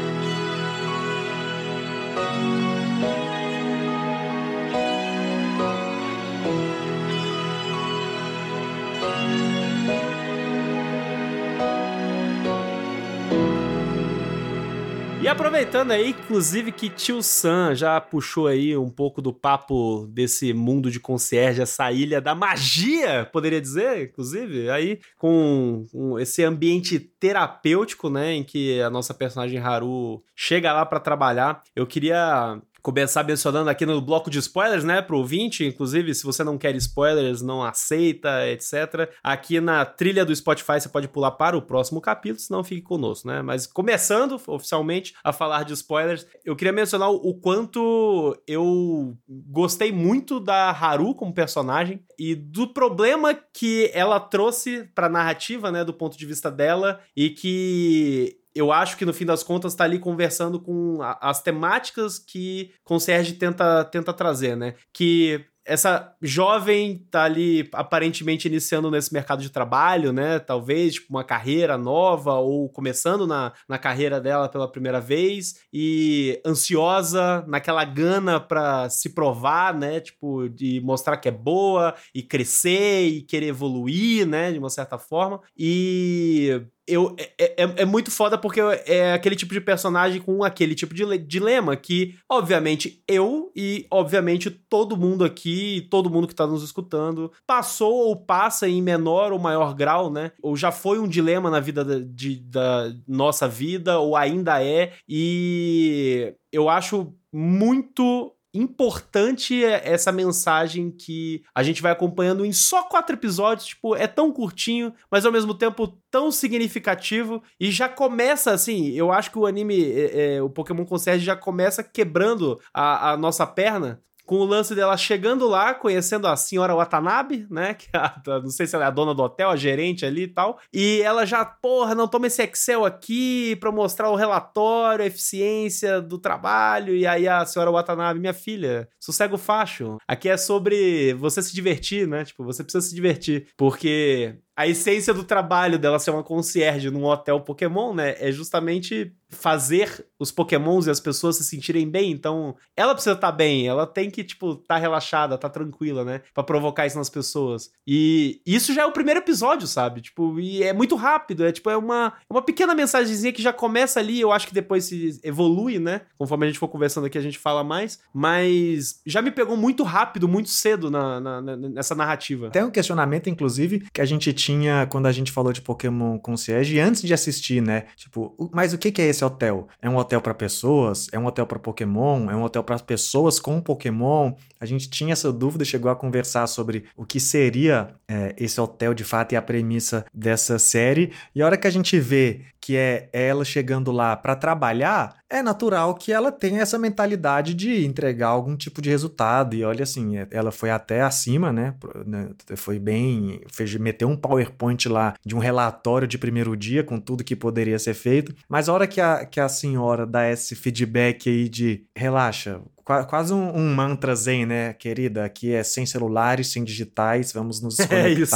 aproveitando aí, inclusive, que Tio Sam já puxou aí um pouco do papo desse mundo de concierge, essa ilha da magia, poderia dizer, inclusive, aí com, com esse ambiente terapêutico, né, em que a nossa personagem Haru chega lá pra trabalhar. Eu queria começar mencionando aqui no bloco de spoilers, né, pro ouvinte, inclusive, se você não quer spoilers, não aceita, etc. Aqui na trilha do Spotify você pode pular para o próximo capítulo, senão fique conosco, né? Mas começando oficialmente a falar de spoilers, eu queria mencionar o quanto eu gostei muito da Haru como personagem e do problema que ela trouxe pra narrativa, né, do ponto de vista dela e que eu acho que no fim das contas tá ali conversando com as temáticas que Concierge tenta, tenta trazer, né? Que essa jovem tá ali aparentemente iniciando nesse mercado de trabalho, né? Talvez tipo, uma carreira nova ou começando na, na carreira dela pela primeira vez e ansiosa, naquela gana pra se provar, né? Tipo, de mostrar que é boa e crescer e querer evoluir, né? De uma certa forma. E eu, é, é, é muito foda porque é aquele tipo de personagem com aquele tipo de le- dilema que, obviamente, eu e, obviamente, todo mundo aqui, todo mundo que tá nos escutando, passou ou passa em menor ou maior grau, né? Ou já foi um dilema na vida da, de, da nossa vida, ou ainda é, e eu acho muito importante essa mensagem que a gente vai acompanhando em só quatro episódios, tipo, é tão curtinho, mas ao mesmo tempo tão significativo e já começa assim, eu acho que o anime, é, é, o Pokémon Concierge já começa quebrando a, a nossa perna com o lance dela chegando lá, conhecendo a senhora Watanabe, né? Que é a, não sei se ela é a dona do hotel, a gerente ali e tal. E ela já, porra, não toma esse Excel aqui pra mostrar o relatório, a eficiência do trabalho. E aí a senhora Watanabe, minha filha, sossega o facho. Aqui é sobre você se divertir, né? Tipo, você precisa se divertir. Porque a essência do trabalho dela ser uma concierge num hotel Pokémon, né? É justamente fazer os pokémons e as pessoas se sentirem bem, então ela precisa estar tá bem, ela tem que, tipo, estar tá relaxada, tá tranquila, né? Pra provocar isso nas pessoas. E isso já é o primeiro episódio, sabe? Tipo, e é muito rápido, é tipo, é uma, é uma pequena mensagenzinha que já começa ali, eu acho que depois se evolui, né? Conforme a gente for conversando aqui, a gente fala mais, mas já me pegou muito rápido, muito cedo na, na, na nessa narrativa. Tem um questionamento, inclusive, que a gente tinha quando a gente falou de Pokémon Concierge antes de assistir, né? Tipo, mas o que é esse hotel? É um hotel para pessoas? É um hotel para Pokémon? É um hotel para pessoas com Pokémon? A gente tinha essa dúvida, chegou a conversar sobre o que seria é, esse hotel de fato e a premissa dessa série. E a hora que a gente vê que é ela chegando lá para trabalhar, é natural que ela tenha essa mentalidade de entregar algum tipo de resultado. E olha assim, é, ela foi até acima, né? né foi bem. Fez, meteu um PowerPoint lá de um relatório de primeiro dia com tudo que poderia ser feito. Mas a hora que a, que a senhora dá esse feedback aí de relaxa, quase um, um, mantra zen, né, querida? Aqui é sem celulares, sem digitais, vamos nos conectar. É isso.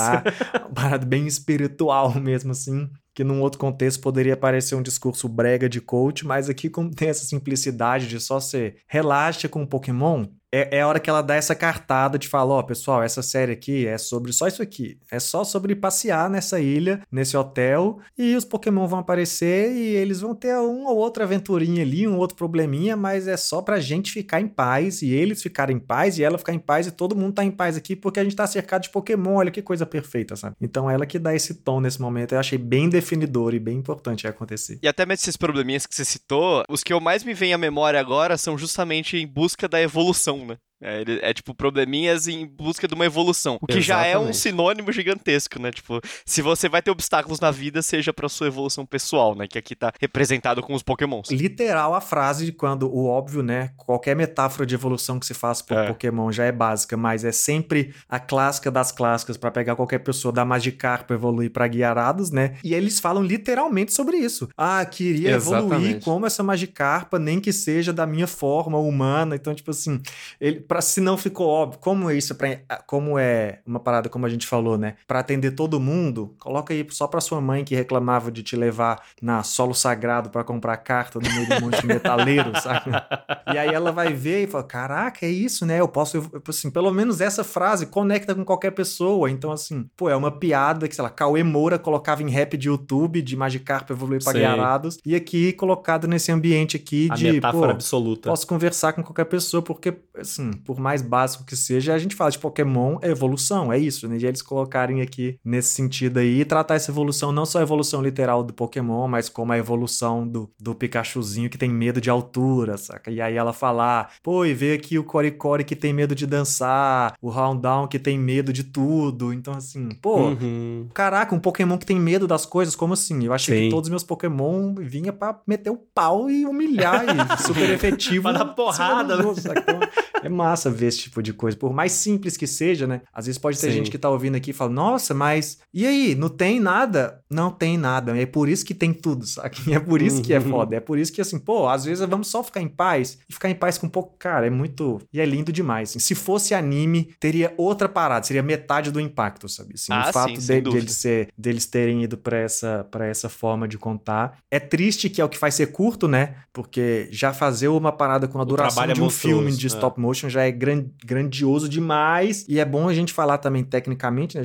parada bem espiritual mesmo, assim que num outro contexto poderia parecer um discurso brega de coach, mas aqui como tem essa simplicidade de só ser relaxa com o Pokémon, é, é a hora que ela dá essa cartada de falar, ó, oh, pessoal, essa série aqui é sobre só isso aqui. É só sobre passear nessa ilha, nesse hotel, e os Pokémon vão aparecer e eles vão ter uma ou outra aventurinha ali, um outro probleminha, mas é só pra gente ficar em paz, e eles ficarem em paz, e ela ficar em paz, e todo mundo tá em paz aqui, porque a gente tá cercado de Pokémon, olha que coisa perfeita, sabe? Então ela que dá esse tom nesse momento, eu achei bem definidor e bem importante acontecer. E até mesmo esses probleminhas que você citou, os que eu mais me vem à memória agora são justamente em busca da evolução, né? É, ele, é tipo probleminhas em busca de uma evolução. O que Exatamente. já é um sinônimo gigantesco, né? Tipo, se você vai ter obstáculos na vida, seja pra sua evolução pessoal, né? Que aqui tá representado com os pokémons. Literal a frase de quando o óbvio, né? Qualquer metáfora de evolução que se faça por é. Pokémon já é básica, mas é sempre a clássica das clássicas para pegar qualquer pessoa da Magikarp evoluir para Guiarados, né? E eles falam literalmente sobre isso. Ah, queria Exatamente. evoluir como essa Magikarpa, nem que seja da minha forma humana. Então, tipo assim, ele para se não ficou óbvio, como é isso para como é uma parada como a gente falou, né? Para atender todo mundo, coloca aí só para sua mãe que reclamava de te levar na solo sagrado para comprar carta no meio de um monte de metaleiro, sabe? E aí ela vai ver e fala: "Caraca, é isso, né? Eu posso assim, pelo menos essa frase conecta com qualquer pessoa". Então assim, pô, é uma piada que, sei lá, Cauê Moura colocava em rap de YouTube de Magikarp evoluir para guiarados e aqui colocado nesse ambiente aqui a de, metáfora pô, absoluta. Posso conversar com qualquer pessoa porque assim, por mais básico que seja, a gente fala de Pokémon é evolução, é isso, né? E eles colocarem aqui nesse sentido aí e tratar essa evolução, não só a evolução literal do Pokémon, mas como a evolução do, do Pikachuzinho que tem medo de altura, saca? E aí ela falar, pô, e vê aqui o Coricori que tem medo de dançar, o Houndown que tem medo de tudo. Então, assim, pô, uhum. caraca, um Pokémon que tem medo das coisas, como assim? Eu achei Sim. que todos os meus Pokémon vinha para meter o pau e humilhar e super efetivo. para dar porrada, né? É massa ver esse tipo de coisa. Por mais simples que seja, né? Às vezes pode ter Sim. gente que tá ouvindo aqui e fala, nossa, mas e aí? Não tem nada? Não tem nada. É por isso que tem tudo, sabe? É por isso que é uhum. foda. É por isso que, assim, pô, às vezes vamos só ficar em paz e ficar em paz com um pouco. Cara, é muito. E é lindo demais. Assim. Se fosse anime, teria outra parada, seria metade do impacto, sabe? Assim, ah, o fato sim, de, de eles ser, deles terem ido para essa, pra essa forma de contar. É triste que é o que faz ser curto, né? Porque já fazer uma parada com a duração de um filme de né? stop motion já é gran, grandioso demais. E é bom a gente falar também tecnicamente, né?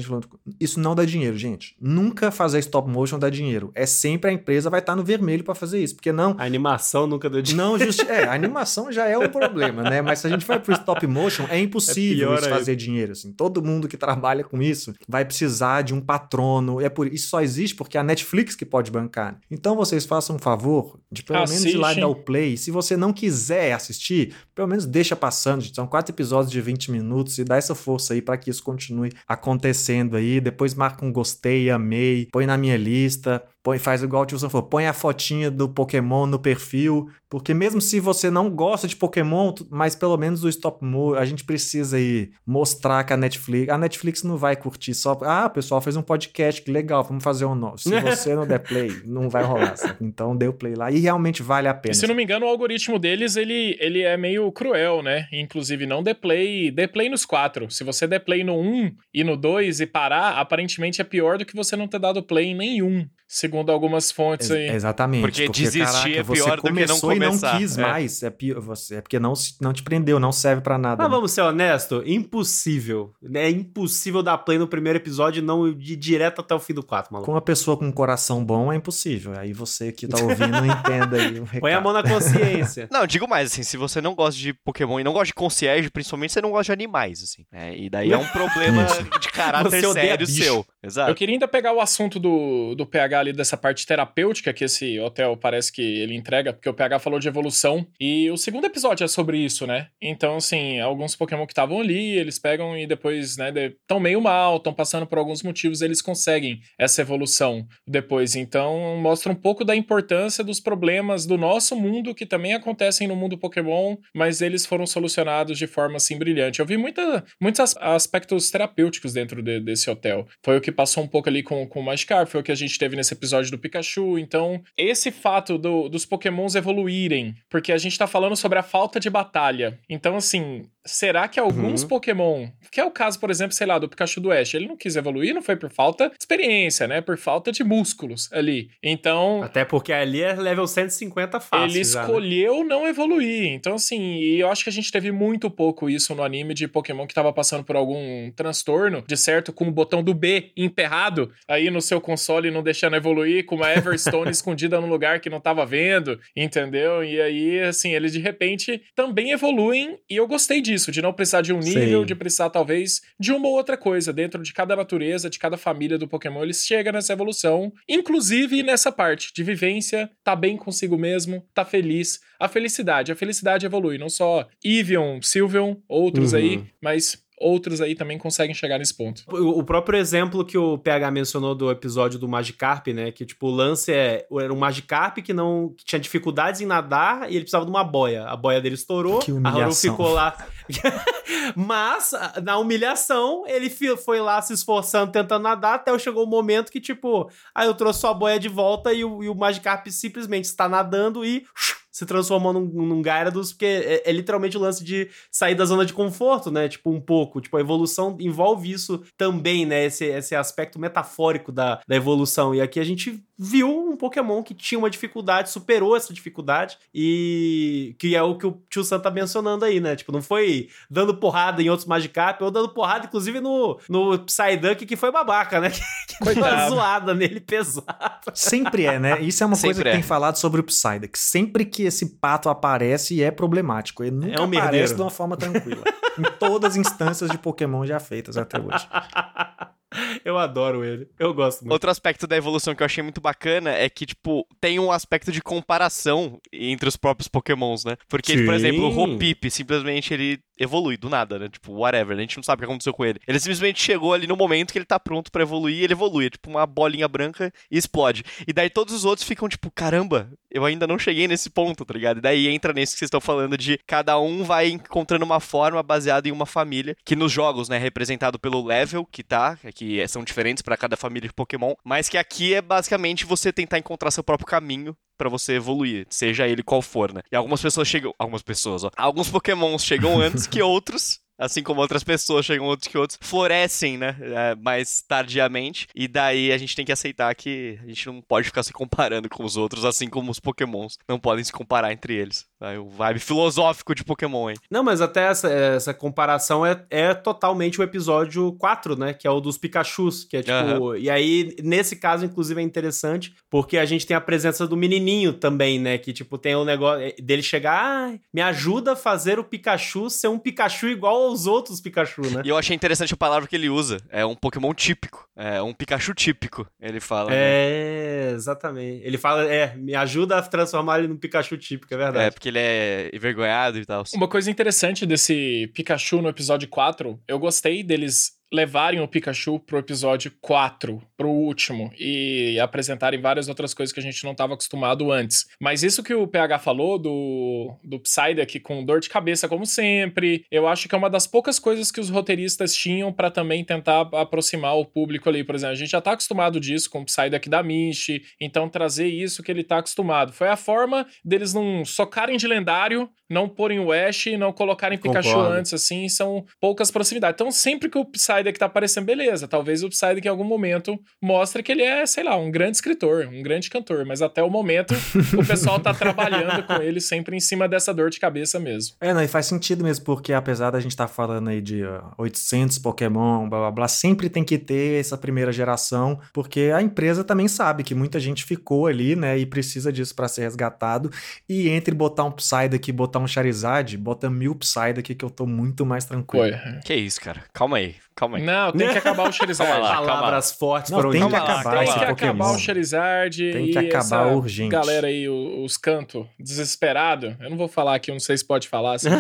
Isso não dá dinheiro, gente. Nunca fazer stop motion dá dinheiro. É sempre a empresa vai estar no vermelho para fazer isso, porque não. A animação nunca deu dinheiro. Não, justi... é, a animação já é o problema, né? Mas se a gente vai pro stop motion, é impossível é fazer dinheiro, assim. Todo mundo que trabalha com isso vai precisar de um patrono. É por isso só existe porque é a Netflix que pode bancar. Então vocês façam um favor de pelo Assiste. menos ir lá e dar o play. Se você não quiser assistir, pelo menos deixa passando. São quatro episódios de 20 minutos e dá essa força aí para que isso continue acontecendo aí. Depois marca um gostei, amei, põe na minha lista. Põe, faz igual o Tio falou, põe a fotinha do Pokémon no perfil, porque mesmo se você não gosta de Pokémon, mas pelo menos o stop motion, a gente precisa aí mostrar que a Netflix, a Netflix não vai curtir só, ah, o pessoal fez um podcast, que legal, vamos fazer um novo. Se você não der play, não vai rolar, sabe? Então dê o play lá e realmente vale a pena. E se não me engano, o algoritmo deles, ele, ele é meio cruel, né? Inclusive, não dê play, dê play nos quatro. Se você der play no 1 um e no 2 e parar, aparentemente é pior do que você não ter dado play em nenhum. Segundo algumas fontes Ex- aí. Exatamente. Porque desistir é você pior do que não começou e não começar. quis É. mais. É, pi- você, é porque não, não te prendeu, não serve pra nada. Mas né? vamos ser honesto, impossível. É impossível dar play no primeiro episódio e não ir direto até o fim do 4, maluco. Com uma pessoa com um coração bom é impossível. Aí você que tá ouvindo entenda aí o recado. Põe a mão na consciência. Não, digo mais, assim, se você não gosta de Pokémon e não gosta de concierge, principalmente você não gosta de animais, assim. né? E daí é um problema de caráter sério seu. Exato. Eu queria ainda pegar o assunto do, do PH ali, dessa parte terapêutica que esse hotel parece que ele entrega, porque o PH falou de evolução. E o segundo episódio é sobre isso, né? Então, assim, alguns Pokémon que estavam ali, eles pegam e depois, né, estão meio mal, estão passando por alguns motivos, eles conseguem essa evolução depois. Então, mostra um pouco da importância dos problemas do nosso mundo, que também acontecem no mundo Pokémon, mas eles foram solucionados de forma assim brilhante. Eu vi muita, muitos as- aspectos terapêuticos dentro de- desse hotel. Foi o que passou um pouco ali com, com o Magikarp, foi o que a gente teve nesse episódio do Pikachu. Então, esse fato do- dos Pokémons evoluírem, porque a gente tá falando sobre a falta de batalha. Então, assim, será que alguns Uhum. Pokémon, que é o caso, por exemplo, sei lá, do Pikachu do Ash, ele não quis evoluir, não foi por falta de experiência, né? Por falta de músculos ali. Então, Até porque ali é level 150 fácil. ele já, né? escolheu não evoluir. Então, assim, e eu acho que a gente teve muito pouco isso no anime de Pokémon que tava passando por algum transtorno, de certo, com o botão do B emperrado aí no seu console, não deixando evoluir, com uma Everstone escondida num lugar que não tava vendo, entendeu? E aí, assim, eles de repente também evoluem, e eu gostei disso, de não precisar de um nível, Sim. de precisar talvez de uma ou outra coisa. Dentro de cada natureza, de cada família do Pokémon, eles chegam nessa evolução, inclusive nessa parte de vivência, tá bem consigo mesmo, tá feliz. A felicidade, a felicidade evolui, não só Evian, Sylveon, outros Uhum. aí, mas outros aí também conseguem chegar nesse ponto. O o próprio exemplo que o PH mencionou do episódio do Magikarp, né? Que, tipo, o lance é, era um Magikarp que não que tinha dificuldades em nadar e ele precisava de uma boia. A boia dele estourou, Que a Haru ficou lá. Mas, na humilhação, ele foi lá se esforçando, tentando nadar, até chegou o momento que, tipo, aí eu trouxe sua boia de volta e o, e o Magikarp simplesmente está nadando e se transformou num, num Gyarados, porque é, é literalmente o lance de sair da zona de conforto, né? Tipo, um pouco. Tipo, a evolução envolve isso também, né? Esse, esse aspecto metafórico da, da evolução. E aqui a gente viu um Pokémon que tinha uma dificuldade, superou essa dificuldade, e que é o que o tio Sam tá mencionando aí, né? Tipo, não foi dando porrada em outros Magikarp, ou dando porrada, inclusive, no, no Psyduck, que foi babaca, né? Que deu uma zoada nele pesada. Sempre é, né? Isso é uma coisa Sempre que é. tem falado sobre o Psyduck. Sempre que esse pato aparece, é problemático. Ele nunca É um aparece merdeiro. de uma forma tranquila. em todas as instâncias de Pokémon já feitas até hoje. Eu adoro ele. Eu gosto muito. Outro aspecto da evolução que eu achei muito bacana é que, tipo, tem um aspecto de comparação entre os próprios pokémons, né? Porque, por Sim. exemplo, o Hopeep, simplesmente ele evolui do nada, né? Tipo, whatever, a gente não sabe o que aconteceu com ele. Ele simplesmente chegou ali no momento que ele tá pronto pra evoluir e ele evolui. É tipo uma bolinha branca e explode. E daí todos os outros ficam tipo, caramba, eu ainda não cheguei nesse ponto, tá ligado? E daí entra nesse que vocês estão falando de cada um vai encontrando uma forma baseada em uma família, que nos jogos, né, é representado pelo level que tá, que são diferentes pra cada família de Pokémon, mas que aqui é basicamente você tentar encontrar seu próprio caminho pra você evoluir, seja ele qual for, né? E algumas pessoas chegam, algumas pessoas, ó, alguns Pokémons chegam antes que outros, assim como outras pessoas chegam outros que outros, florescem, né, é, mais tardiamente, e daí a gente tem que aceitar que a gente não pode ficar se comparando com os outros, assim como os Pokémons não podem se comparar entre eles. O vibe filosófico de Pokémon, hein? Não, mas até essa, essa comparação é, é totalmente o episódio 4, né? Que é o dos Pikachus, que é tipo... E aí, nesse caso, inclusive, é interessante, porque a gente tem a presença do menininho também, né? Que, tipo, tem o negócio dele chegar... Ah, me ajuda a fazer o Pikachu ser um Pikachu igual aos outros Pikachu, né? E eu achei interessante a palavra que ele usa. É um Pokémon típico. É um Pikachu típico, ele fala. né? É, exatamente. Ele fala, é, me ajuda a transformar ele num Pikachu típico, é verdade. É, porque ele é envergonhado e tal. Uma coisa interessante desse Pikachu no episódio 4, eu gostei deles levarem o Pikachu pro episódio 4, pro último, e apresentarem várias outras coisas que a gente não estava acostumado antes. Mas isso que o PH falou do, do Psyduck com dor de cabeça, como sempre, eu acho que é uma das poucas coisas que os roteiristas tinham para também tentar aproximar o público ali. Por exemplo, a gente já tá acostumado disso com o Psyduck da grande, então trazer isso que ele tá acostumado. Foi a forma deles não socarem de lendário, não porem o Ash, não colocarem Pikachu Concordo. antes, assim, são poucas proximidades. Então, sempre que o Psyduck tá aparecendo, beleza, talvez o Psyduck em algum momento mostre que ele é, sei lá, um grande escritor, um grande cantor, mas até o momento o pessoal tá trabalhando com ele sempre em cima dessa dor de cabeça mesmo. É, não, e faz sentido mesmo, porque apesar da gente estar falando aí de ó, 800 Pokémon, blá blá blá, sempre tem que ter essa primeira geração, porque a empresa também sabe que muita gente ficou ali, né, e precisa disso pra ser resgatado. E entre botar um Psyduck e botar um Charizard, bota mil Psyduck que eu tô muito mais tranquilo. Foi. Que isso, cara? Calma aí, calma aí. Não, tem que acabar o Charizard. Calma lá, calma Palavras fortes Não, foram tem que lá, acabar Tem que acabar o Charizard Tem e que acabar essa urgente. galera aí, o- os cantos, desesperado. Eu não vou falar aqui, eu não sei se pode falar, se é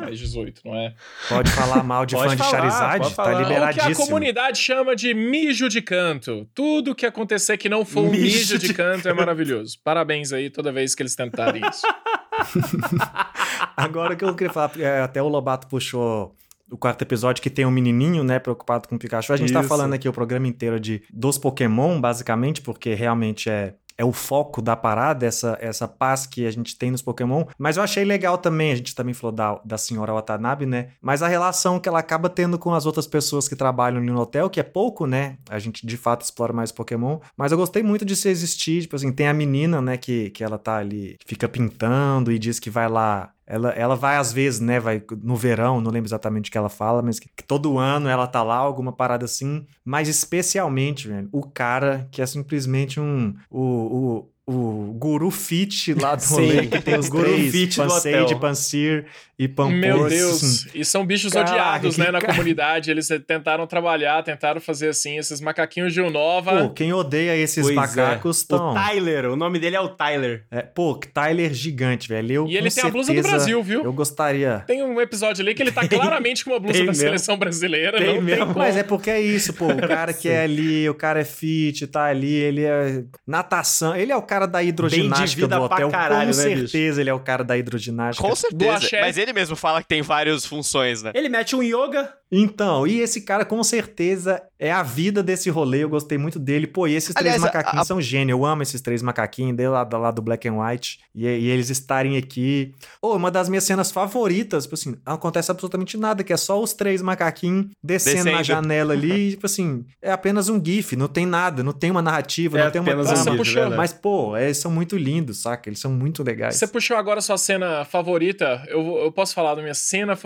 mais 18, não é? Pode falar mal de Pode fã de falar, Charizard? pode Tá falar. O que a liberadíssimo. comunidade chama de mijo de canto. Tudo que acontecer que não for um Mijo mijo de de canto é maravilhoso. Parabéns aí toda vez que eles tentarem isso. Agora que eu queria falar, é, até o Lobato puxou o quarto episódio que tem um menininho, né, preocupado com o Pikachu. A gente tá Isso. falando aqui o programa inteiro de dos Pokémon, basicamente, porque realmente é é o foco da parada, essa, essa paz que a gente tem nos Pokémon. Mas eu achei legal também, a gente também falou da, da senhora Watanabe, né? Mas a relação que ela acaba tendo com as outras pessoas que trabalham ali no hotel, que é pouco, né? A gente de fato explora mais Pokémon. Mas eu gostei muito de se existir. Tipo assim, tem a menina, né, que, que ela tá ali, fica pintando e diz que vai lá ela, ela vai às vezes, né? Vai no verão, não lembro exatamente o que ela fala, mas que, que todo ano ela tá lá, alguma parada assim. Mas especialmente, velho, o cara que é simplesmente um. O, o, o Guru Fit lá do Sim, rolê, que tem os Guru três, Fit do Pansage, hotel. Pansir e Pampor. Meu. Deus. E são bichos Cara, odiados, né, na comunidade. Eles tentaram trabalhar, tentaram fazer assim, esses macaquinhos de Unova. Pô, quem odeia esses Pois macacos é. estão. O Tyler, o nome dele é o Tyler. É, pô, Tyler gigante, velho. Eu, E ele tem a blusa do Brasil, viu? Eu gostaria. Tem um episódio ali que ele tá claramente com uma blusa Tem da mesmo. seleção brasileira. Tem não mesmo. tem como. Mas é porque é isso, pô. O cara que é ali, o cara é fit, tá ali, ele é natação. Ele é o cara da hidroginástica do hotel. caralho, com né, bicho? certeza ele é o cara da hidroginástica. Com certeza. Mas ele mesmo fala que tem várias funções, né? Ele mete um yoga. Então, e esse cara com certeza é a vida desse rolê. Eu gostei muito dele. Pô, e esses três Aliás, a- macaquinhos a- são gênio. Eu amo esses três macaquinhos dele lá, lá do Black and White. E, e eles estarem aqui. Ô, uma das minhas cenas favoritas, tipo assim, não acontece absolutamente nada, que é só os três macaquinhos descendo, na Descendo. janela ali. e, tipo assim, é apenas um GIF, não tem nada, não tem uma narrativa, É não tem uma apenas um trama. Puxou. verdade. Mas, pô, é, eles são muito lindos, saca? Eles são muito legais. Você puxou agora sua cena favorita. Eu, eu posso falar da minha cena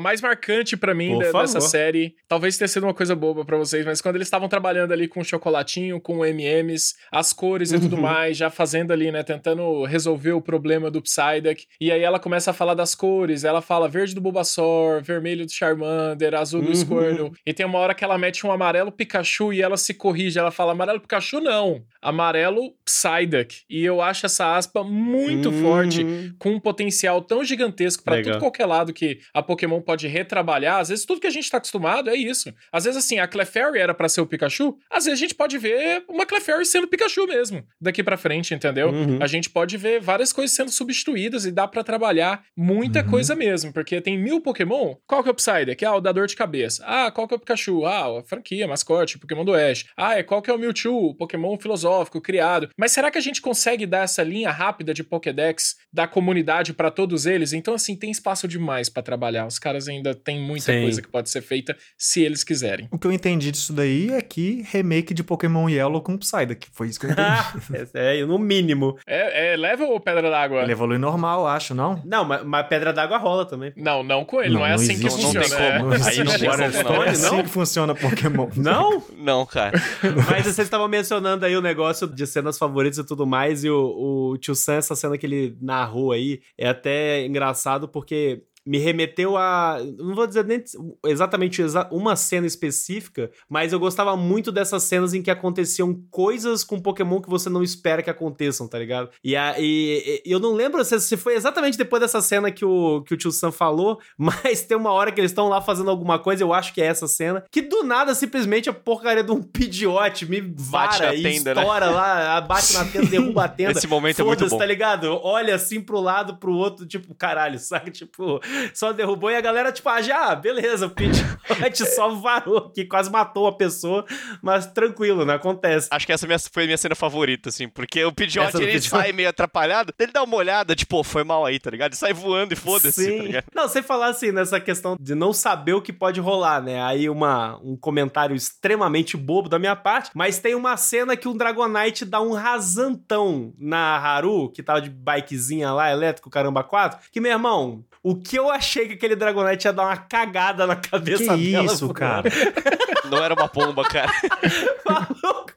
mais marcante pra mim Por de- favor. dessa série. Talvez tenha sido uma coisa boba pra vocês, mas quando eles estavam trabalhando ali com o chocolatinho, com o M&M's, as cores e tudo Uhum. mais, já fazendo ali, né, tentando resolver o problema do Psyduck. E aí ela começa a falar das cores. Ela fala verde do Bulbasaur, vermelho do Charmander, azul do Uhum. Squirtle. E tem uma hora que ela mete um amarelo Pikachu e ela se corrige. Ela fala amarelo Pikachu não, amarelo Psyduck. E eu acho essa aspa muito Uhum. forte com um potencial tão gigantesco pra Legal. tudo qualquer lado que a Pokémon pode retrabalhar. Às vezes tudo que a gente tá acostumado é isso. Às vezes assim, a Clefairy era pra ser o Pikachu, às vezes a gente pode ver uma Clefairy sendo Pikachu mesmo, daqui pra frente, entendeu? Uhum. A gente pode ver várias coisas sendo substituídas e dá pra trabalhar muita Uhum. coisa mesmo, porque tem mil Pokémon. Qual que é o Psyduck? Ah, o da dor de cabeça. Ah, qual que é o Pikachu? Ah, a franquia, mascote, Pokémon do Ash. Ah, é qual que é o Mewtwo? O Pokémon filosófico, criado. Mas será que a gente consegue dar essa linha rápida de Pokédex da comunidade pra todos eles? Então, assim, tem espaço demais pra trabalhar. Os caras ainda têm muita Sim. coisa que pode ser feita se eles quiserem. O que eu entendi disso daí é que remake de Pokémon Yellow com Psyduck. Foi isso que eu entendi. é, no mínimo. É, é level ou pedra d'água? Ele evolui normal, acho, não? Não, mas, mas pedra d'água rola também. Não, não com ele. Não, Não, é não assim que existe. Não tem funciona. é. como. Aí não Bora, como, não. Stone, É assim não? que funciona Pokémon. Não? Não, cara. Mas vocês estavam mencionando aí o negócio de cenas favoritas e tudo mais, e o, o Tio Sam, essa cena que ele narrou aí, é até engraçado porque me remeteu a. Não vou dizer nem exatamente exa- uma cena específica, mas eu gostava muito dessas cenas em que aconteciam coisas com Pokémon que você não espera que aconteçam, tá ligado? E, a, e, e eu não lembro se, se foi exatamente depois dessa cena que o, que o Tio Sam falou, mas tem uma hora que eles estão lá fazendo alguma coisa, eu acho que é essa cena, que do nada simplesmente a porcaria de um Pidgeot me Bate vara e tenda, né? estoura lá, bate na tenda, derruba a tenda. Esse momento é muito Foda-se, bom. tá ligado? Olha assim pro lado, pro outro, tipo, caralho, sabe? Tipo, só derrubou e a galera, tipo, ah, já, beleza, o Pidgeot só varou aqui, quase matou a pessoa, mas tranquilo, né? Acontece. Acho que essa foi a minha cena favorita, assim, porque o Pidgeot, ele Pidgeot. sai meio atrapalhado, ele dá uma olhada, tipo, foi mal aí, tá ligado? Ele sai voando e foda-se, tá ligado? Não, sem falar assim, nessa questão de não saber o que pode rolar, né? Aí uma, um comentário extremamente bobo da minha parte, mas tem uma cena que um Dragonite dá um rasantão na Haru, que tava de bikezinha lá, elétrico, caramba, 4, que, meu irmão, o que eu achei que aquele Dragonite ia dar uma cagada na cabeça que dela. isso, cara? Não era uma pomba, cara. Maluco,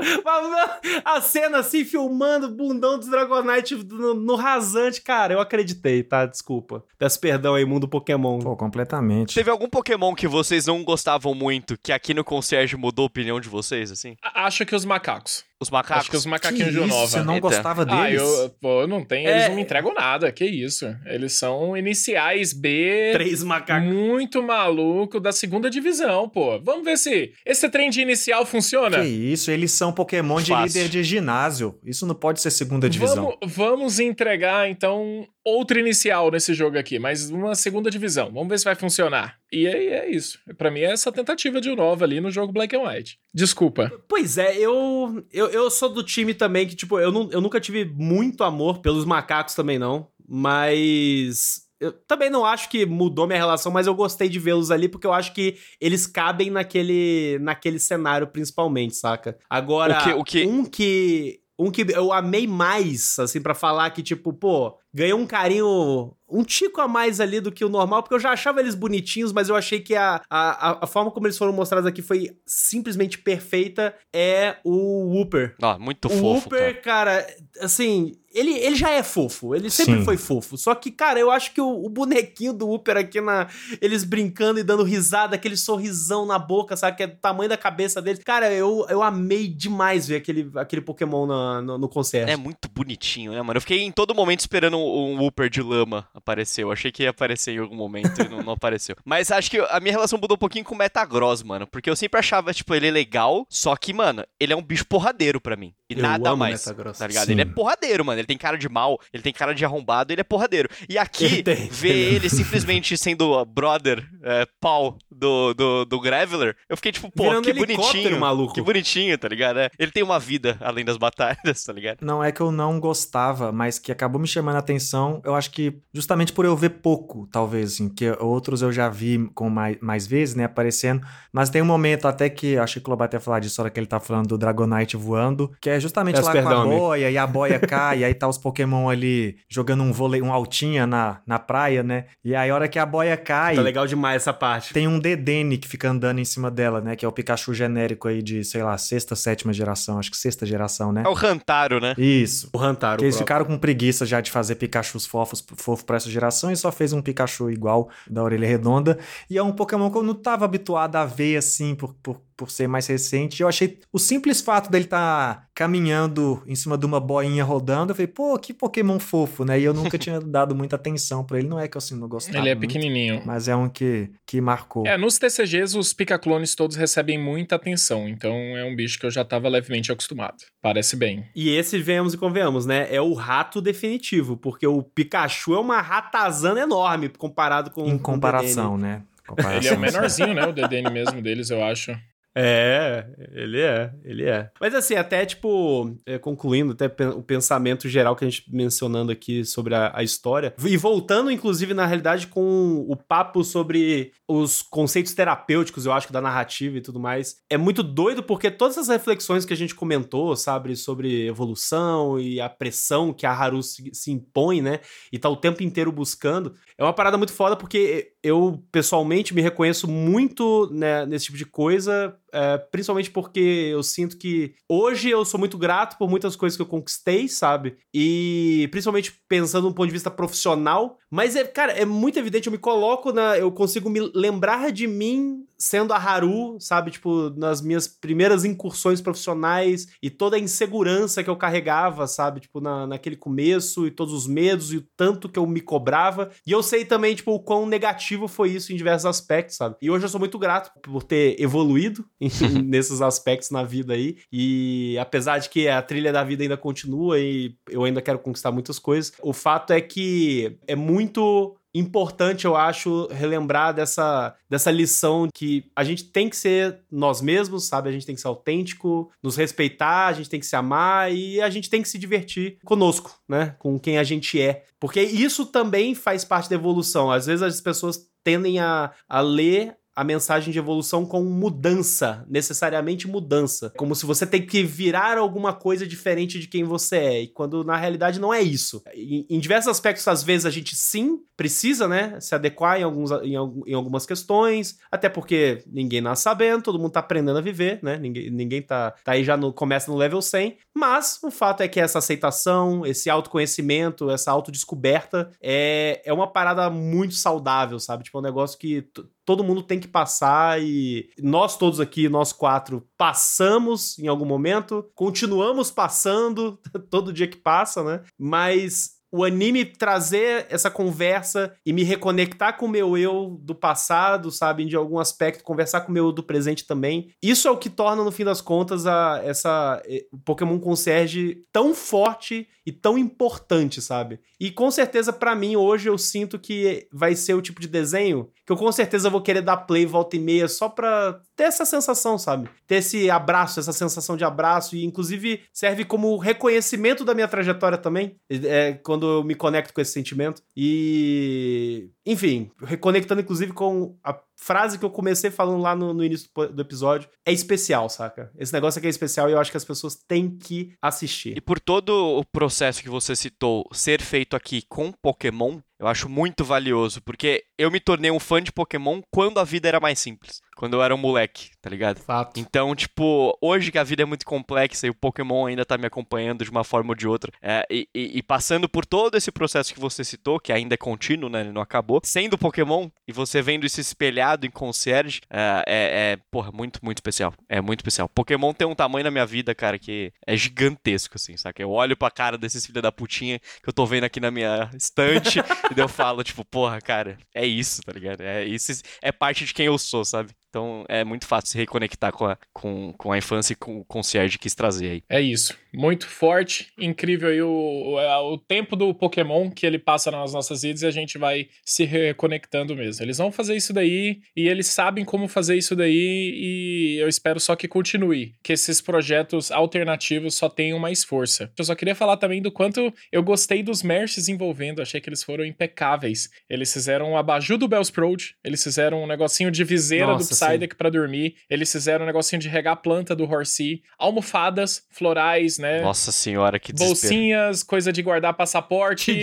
a cena assim, filmando o bundão dos Dragonite no, no, rasante, cara, eu acreditei, tá? Desculpa. Peço perdão aí, mundo Pokémon. Pô, completamente. Teve algum Pokémon que vocês não gostavam muito, que aqui no Concierge mudou a opinião de vocês, assim? Acho que os macacos. Os macacos. Acho que os macaquinhos de Nova. Você não Eita. gostava deles? Ah, eu, pô, eu não tenho. É... Eles não me entregam nada. Que isso? Eles são iniciais B. Três macacos. Muito maluco da segunda divisão, pô. Vamos ver se esse trem de inicial funciona. Que isso? Eles são Pokémon de Fácil. líder de ginásio. Isso não pode ser segunda divisão. Vamos, vamos entregar, então, outro inicial nesse jogo aqui, mas uma segunda divisão. Vamos ver se vai funcionar. E aí é isso. Para mim é essa tentativa de Nova ali no jogo Black and White. Desculpa. Pois é, eu, eu, eu sou do time também que, tipo, eu, não, eu nunca tive muito amor pelos macacos também, não. Mas eu também não acho que mudou minha relação, mas eu gostei de vê-los ali porque eu acho que eles cabem naquele, naquele cenário principalmente, saca? Agora, o que, o que... um que um que eu amei mais, assim, para falar que, tipo, pô, ganhou um carinho um tico a mais ali do que o normal, porque eu já achava eles bonitinhos, mas eu achei que a, a, a forma como eles foram mostrados aqui foi simplesmente perfeita. É o Wooper. Ah, muito o fofo. O Wooper, cara. cara, assim, ele, ele já é fofo, ele sempre Sim. foi fofo. Só que, cara, eu acho que o, o, bonequinho do Wooper aqui na. Eles brincando e dando risada, aquele sorrisão na boca, sabe? Que é do tamanho da cabeça deles. Cara, eu, eu amei demais ver aquele, aquele Pokémon na, no, no concerto. É muito bonitinho, né, mano? Eu fiquei em todo momento esperando um, Wooper de lama apareceu. Achei que ia aparecer em algum momento e não, não apareceu. Mas acho que a minha relação mudou um pouquinho com o Metagross, mano. Porque eu sempre achava, tipo, ele legal, só que, mano, ele é um bicho porradeiro para mim. E eu nada mais. Tá ligado? Sim. Ele é porradeiro, mano. Ele tem cara de mal, ele tem cara de arrombado, ele é porradeiro. E aqui, ver ele simplesmente sendo brother, é, pau do, do, do Graveler, eu fiquei tipo, pô, Virando que bonitinho. maluco. Que bonitinho, tá ligado? É, ele tem uma vida além das batalhas, tá ligado? Não é que eu não gostava, mas que acabou me chamando a atenção, eu acho que justamente por eu ver pouco, talvez, assim, que outros eu já vi com mais, mais vezes, né, aparecendo. Mas tem um momento até que, acho que o Kloba até falar disso, hora que ele tá falando do Dragonite voando, que é justamente Peço lá perdão, com a boia, amigo. e a boia cai, e aí tá os Pokémon ali jogando um vôlei, um altinha na, na praia, né? E aí a hora que a boia cai... Tá legal demais essa parte. Tem um Dedenne que fica andando em cima dela, né? Que é o Pikachu genérico aí de, sei lá, sexta, sétima geração, acho que sexta geração, né? É o Rantaro, né? Isso. O Rantaro. Que eles ficaram com preguiça já de fazer Pikachus fofos, fofos pra essa geração e só fez um Pikachu igual da orelha redonda. E é um Pokémon que eu não tava habituado a ver assim, por, por por ser mais recente. Eu achei o simples fato dele estar tá caminhando em cima de uma boinha rodando, eu falei, pô, que Pokémon fofo, né? E eu nunca tinha dado muita atenção para ele. Não é que eu assim não gostava. Ele é muito, pequenininho. Mas é um que, que marcou. É, nos TCGs os Picaclones todos recebem muita atenção, então é um bicho que eu já tava levemente acostumado. Parece bem. E esse, venhamos e convenhamos, né? É o rato definitivo, porque o Pikachu é uma ratazana enorme comparado com Em comparação, com né? Comparação. Ele é o menorzinho, né? O DDN mesmo deles, eu acho. É, ele é, ele é. Mas assim, até tipo, é, concluindo até o pensamento geral que a gente mencionando aqui sobre a, a, história, e voltando inclusive na realidade com o papo sobre os conceitos terapêuticos, eu acho, da narrativa e tudo mais, é muito doido porque todas as reflexões que a gente comentou, sabe, sobre evolução e a pressão que a Haru se, se impõe, né, e tá o tempo inteiro buscando, é uma parada muito foda porque eu pessoalmente me reconheço muito né, nesse tipo de coisa é, principalmente porque eu sinto que hoje eu sou muito grato por muitas coisas que eu conquistei, sabe? E principalmente pensando do ponto de vista profissional. Mas, é, cara, é muito evidente, eu me coloco na. Eu consigo me lembrar de mim sendo a Haru, sabe? Tipo, nas minhas primeiras incursões profissionais e toda a insegurança que eu carregava, sabe? Tipo, na, naquele começo e todos os medos e o tanto que eu me cobrava. E eu sei também, tipo, o quão negativo foi isso em diversos aspectos, sabe? E hoje eu sou muito grato por ter evoluído nesses aspectos na vida aí. E apesar de que a trilha da vida ainda continua e eu ainda quero conquistar muitas coisas, o fato é que é muito importante, eu acho, relembrar dessa, dessa lição que a gente tem que ser nós mesmos, sabe? A gente tem que ser autêntico, nos respeitar, a gente tem que se amar e a gente tem que se divertir conosco, né? Com quem a gente é. Porque isso também faz parte da evolução. Às vezes as pessoas tendem a, a ler a mensagem de evolução com mudança, necessariamente mudança. Como se você tem que virar alguma coisa diferente de quem você é, e quando na realidade não é isso. Em, em diversos aspectos, às vezes, a gente sim precisa, né, se adequar em, alguns, em, em, algumas questões, até porque ninguém nasce sabendo, todo mundo tá aprendendo a viver, né, ninguém, ninguém tá, tá aí já no, começa no level 100, mas o fato é que essa aceitação, esse autoconhecimento, essa autodescoberta é, é uma parada muito saudável, sabe? Tipo, é um negócio que todo mundo tem que passar e nós todos aqui, nós quatro, passamos em algum momento, continuamos passando todo dia que passa, né? Mas o anime trazer essa conversa e me reconectar com o meu eu do passado, sabe, de algum aspecto, conversar com o meu eu do presente também. Isso é o que torna, no fim das contas, a, essa eh, Pokémon Concierge tão forte e tão importante, sabe? E com certeza, para mim, hoje eu sinto que vai ser o tipo de desenho que eu com certeza vou querer dar play volta e meia só pra ter essa sensação, sabe? Ter esse abraço, essa sensação de abraço, e inclusive serve como reconhecimento da minha trajetória também, é, quando eu me conecto com esse sentimento. E. Enfim, reconectando inclusive com a frase que eu comecei falando lá no, no, início do episódio é especial, saca? Esse negócio aqui é especial e eu acho que as pessoas têm que assistir. E por todo o processo que você citou ser feito aqui com Pokémon, eu acho muito valioso, porque eu me tornei um fã de Pokémon quando a vida era mais simples quando eu era um moleque, tá ligado? Fato. Então, tipo, hoje que a vida é muito complexa e o Pokémon ainda tá me acompanhando de uma forma ou de outra, é, e, e, e, passando por todo esse processo que você citou, que ainda é contínuo, né? Ele não acabou, sendo Pokémon e você vendo isso espelhado em Concierge, é, é, é, porra, muito, muito especial. É muito especial. Pokémon tem um tamanho na minha vida, cara, que é gigantesco, assim, saca? Eu olho pra cara desses filha da putinha que eu tô vendo aqui na minha estante e eu falo, tipo, porra, cara, é isso, tá ligado? É isso, é parte de quem eu sou, sabe? Então é muito fácil se reconectar com a, com, com a infância e com o concierge quis trazer aí. É isso. Muito forte, incrível aí o, o, o, tempo do Pokémon que ele passa nas nossas vidas e a gente vai se reconectando mesmo. Eles vão fazer isso daí e eles sabem como fazer isso daí e eu espero só que continue, que esses projetos alternativos só tenham mais força. Eu só queria falar também do quanto eu gostei dos merches envolvendo, achei que eles foram impecáveis. Eles fizeram um abajur do Bellsprout, eles fizeram um negocinho de viseira Nossa, do Psyduck para dormir. Eles fizeram um negocinho de regar a planta do Horsey, almofadas florais, né? Nossa senhora, que desespero. Bolsinhas, coisa de guardar passaporte,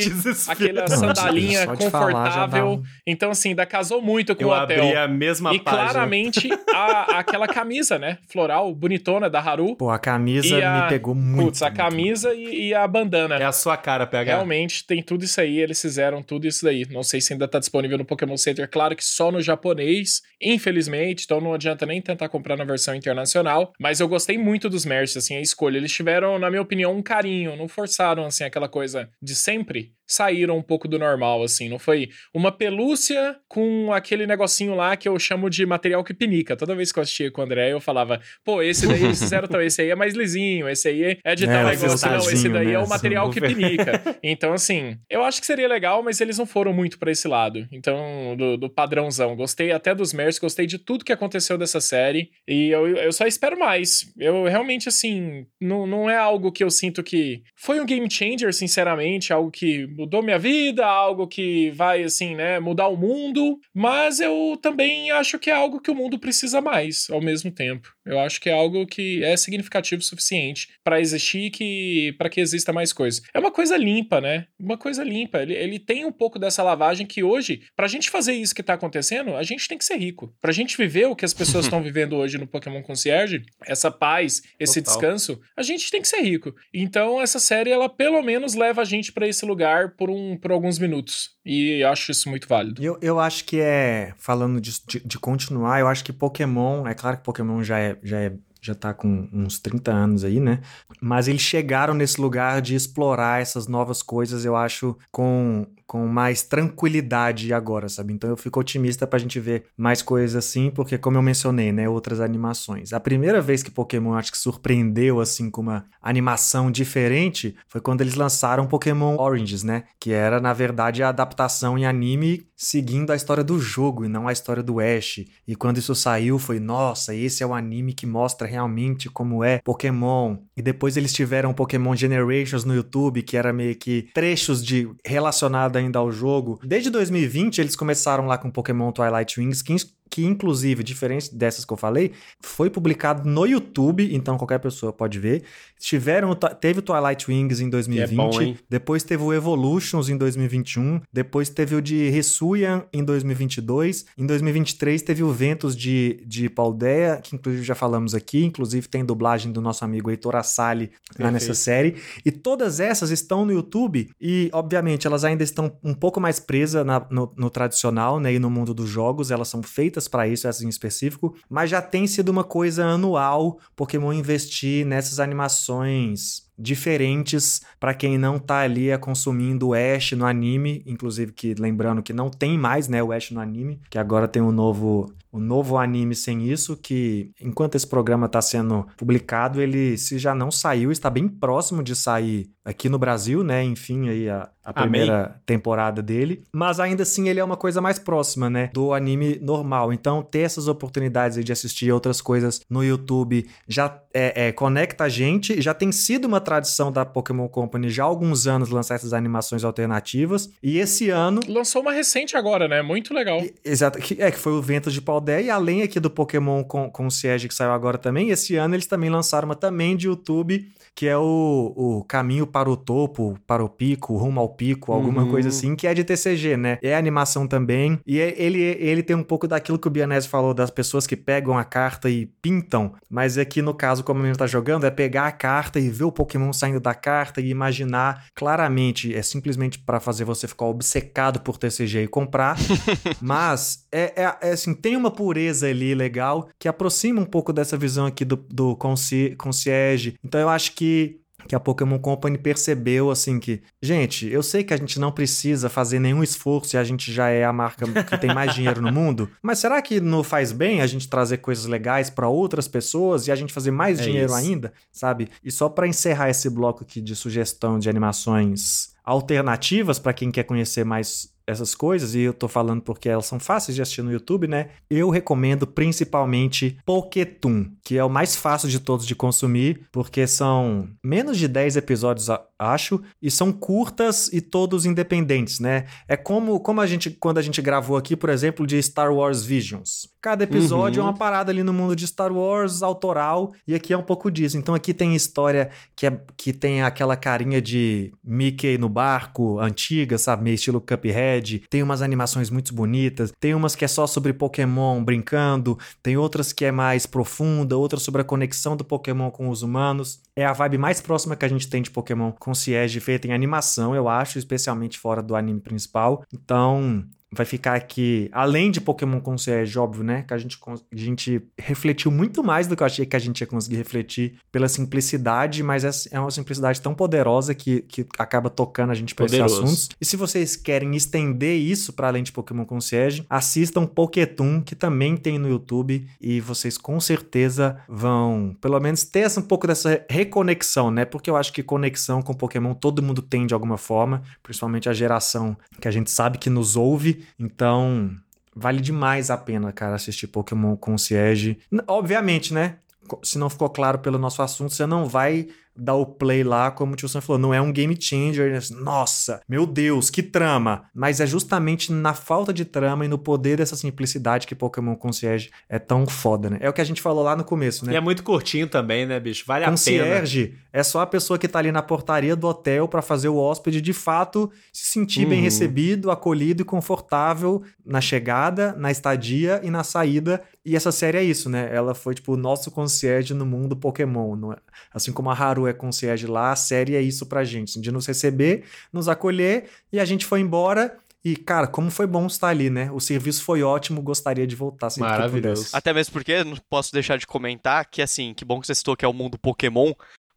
aquela sandalinha confortável. Então, assim, da casou muito com Eu o hotel. Abri a mesma e página. claramente a, aquela camisa, né? Floral, bonitona da Haru. Pô, a camisa a, me pegou muito. Putz, a camisa e, e, a bandana. É a sua cara, PH. Realmente tem tudo isso aí, eles fizeram tudo isso daí. Não sei se ainda tá disponível no Pokémon Center, claro que só no japonês, infelizmente, então não adianta nem tentar comprar na versão internacional, mas eu gostei muito dos merch, assim, a escolha. Eles tiveram, na minha opinião, um carinho, não forçaram, assim, aquela coisa de sempre saíram um pouco do normal, assim. Não foi uma pelúcia com aquele negocinho lá que eu chamo de material que pinica. Toda vez que eu assistia com o André, eu falava, pô, esse daí eles fizeram também, esse aí é mais lisinho, esse aí é de é, tal negócio. Não, esse daí é o material que pinica. então, assim, eu acho que seria legal, mas eles não foram muito para esse lado. Então, do, do, padrãozão. Gostei até dos Mers, gostei de tudo que aconteceu dessa série. E eu, eu só espero mais. Eu realmente, assim, não, não é algo que eu sinto que foi um game changer, sinceramente, algo que mudou minha vida, algo que vai, assim, né, mudar o mundo, mas eu também acho que é algo que o mundo precisa mais ao mesmo tempo. Eu acho que é algo que é significativo o suficiente para existir que para que exista mais coisas. É uma coisa limpa, né? Uma coisa limpa. Ele, ele tem um pouco dessa lavagem que hoje, pra gente fazer isso que tá acontecendo, a gente tem que ser rico. Pra gente viver o que as pessoas estão vivendo hoje no Pokémon Concierge, essa paz, esse Total. descanso, a gente tem que ser rico. Então essa série ela pelo menos leva a gente para esse lugar por um por alguns minutos. E acho isso muito válido. Eu, eu acho que é falando de, de, de continuar, eu acho que Pokémon, é claro que Pokémon já é já é já tá com uns 30 anos aí, né? Mas eles chegaram nesse lugar de explorar essas novas coisas, eu acho, com com mais tranquilidade agora, sabe? Então eu fico otimista pra gente ver mais coisas assim, porque como eu mencionei, né, outras animações. A primeira vez que Pokémon acho que surpreendeu assim com uma animação diferente foi quando eles lançaram Pokémon Oranges, né, que era na verdade a adaptação em anime seguindo a história do jogo e não a história do Ash. E quando isso saiu foi, nossa, esse é o anime que mostra realmente como é Pokémon. E depois eles tiveram Pokémon Generations no YouTube, que era meio que trechos de relacionado ainda ao jogo. Desde 2020 eles começaram lá com Pokémon Twilight Wings, que que inclusive, diferente dessas que eu falei, foi publicado no YouTube, então qualquer pessoa pode ver. Tiveram, teve o Twilight Wings em 2020, é bom, depois teve o Evolutions em 2021, depois teve o de Ressuyan em 2022, em 2023 teve o Ventos de, de Paldeia, que inclusive já falamos aqui, inclusive tem dublagem do nosso amigo Heitor Assali lá nessa série, e todas essas estão no YouTube e, obviamente, elas ainda estão um pouco mais presas na, no, no tradicional, né, e no mundo dos jogos, elas são feitas para isso, essas em específico, mas já tem sido uma coisa anual Pokémon investir nessas animações diferentes para quem não tá ali é consumindo o Ash no anime, inclusive que lembrando que não tem mais, né, o Ash no anime, que agora tem um novo um novo anime sem isso, que enquanto esse programa está sendo publicado, ele se já não saiu, está bem próximo de sair aqui no Brasil, né? Enfim, aí a, a primeira temporada dele. Mas ainda assim ele é uma coisa mais próxima, né? Do anime normal. Então, ter essas oportunidades de assistir outras coisas no YouTube já é, é, conecta a gente. Já tem sido uma tradição da Pokémon Company já há alguns anos lançar essas animações alternativas. E esse ano. Lançou uma recente agora, né? Muito legal. Exato. É, que foi o Ventos de Paldé. E além aqui do Pokémon com, Siege que saiu agora também, esse ano eles também lançaram uma também de YouTube, que é o, o Caminho para o Topo, para o Pico, Rumo ao Pico, alguma uhum. coisa assim, que é de TCG, né? É animação também. E é, ele, ele tem um pouco daquilo que o Bianese falou, das pessoas que pegam a carta e pintam. Mas aqui no caso, como ele tá jogando, é pegar a carta e ver o Pokémon saindo da carta e imaginar claramente. É simplesmente para fazer você ficar obcecado por TCG e comprar. Mas é, é, é, assim, tem uma pureza ali legal que aproxima um pouco dessa visão aqui do, do concierge. Então eu acho que que a Pokémon Company percebeu assim que, gente, eu sei que a gente não precisa fazer nenhum esforço e a gente já é a marca que tem mais dinheiro no mundo, mas será que não faz bem a gente trazer coisas legais para outras pessoas e a gente fazer mais é dinheiro isso. ainda, sabe? E só para encerrar esse bloco aqui de sugestão de animações alternativas para quem quer conhecer mais essas coisas, e eu tô falando porque elas são fáceis de assistir no YouTube, né? Eu recomendo principalmente Pokétoon, que é o mais fácil de todos de consumir, porque são menos de 10 episódios, acho, e são curtas e todos independentes, né? É como, como a gente, quando a gente gravou aqui, por exemplo, de Star Wars Visions. Cada episódio uhum. é uma parada ali no mundo de Star Wars, autoral, e aqui é um pouco disso. Então aqui tem história que, é, que tem aquela carinha de Mickey no barco, antiga, sabe? Meio estilo Cuphead. Tem umas animações muito bonitas, tem umas que é só sobre Pokémon brincando, tem outras que é mais profunda, outras sobre a conexão do Pokémon com os humanos. É a vibe mais próxima que a gente tem de Pokémon concierge feita em animação, eu acho, especialmente fora do anime principal. Então, vai ficar aqui, além de Pokémon Concierge, óbvio, né? Que a gente, a gente refletiu muito mais do que eu achei que a gente ia conseguir refletir pela simplicidade, mas é, é uma simplicidade tão poderosa que, que acaba tocando a gente para esses assuntos. E se vocês querem estender isso para além de Pokémon Concierge, assistam Pokétoon, que também tem no YouTube, e vocês com certeza vão, pelo menos, ter um pouco dessa reconexão, né? Porque eu acho que conexão com Pokémon todo mundo tem de alguma forma, principalmente a geração que a gente sabe que nos ouve então, vale demais a pena, cara, assistir Pokémon Concierge. Obviamente, né? Se não ficou claro pelo nosso assunto, você não vai dar o play lá, como o tio Sam falou, não é um game changer. Né? Nossa, meu Deus, que trama! Mas é justamente na falta de trama e no poder dessa simplicidade que Pokémon Concierge é tão foda, né? É o que a gente falou lá no começo, né? E é muito curtinho também, né, bicho? Vale Concierge a pena. Concierge é só a pessoa que tá ali na portaria do hotel para fazer o hóspede de fato se sentir uhum. bem recebido, acolhido e confortável na chegada, na estadia e na saída. E essa série é isso, né? Ela foi tipo o nosso concierge no mundo Pokémon, é? assim como a Haru é concierge lá, a série é isso pra gente, de nos receber, nos acolher, e a gente foi embora e, cara, como foi bom estar ali, né? O serviço foi ótimo, gostaria de voltar sempre Maravilhoso. Até mesmo porque não posso deixar de comentar que, assim, que bom que você citou que é o mundo Pokémon,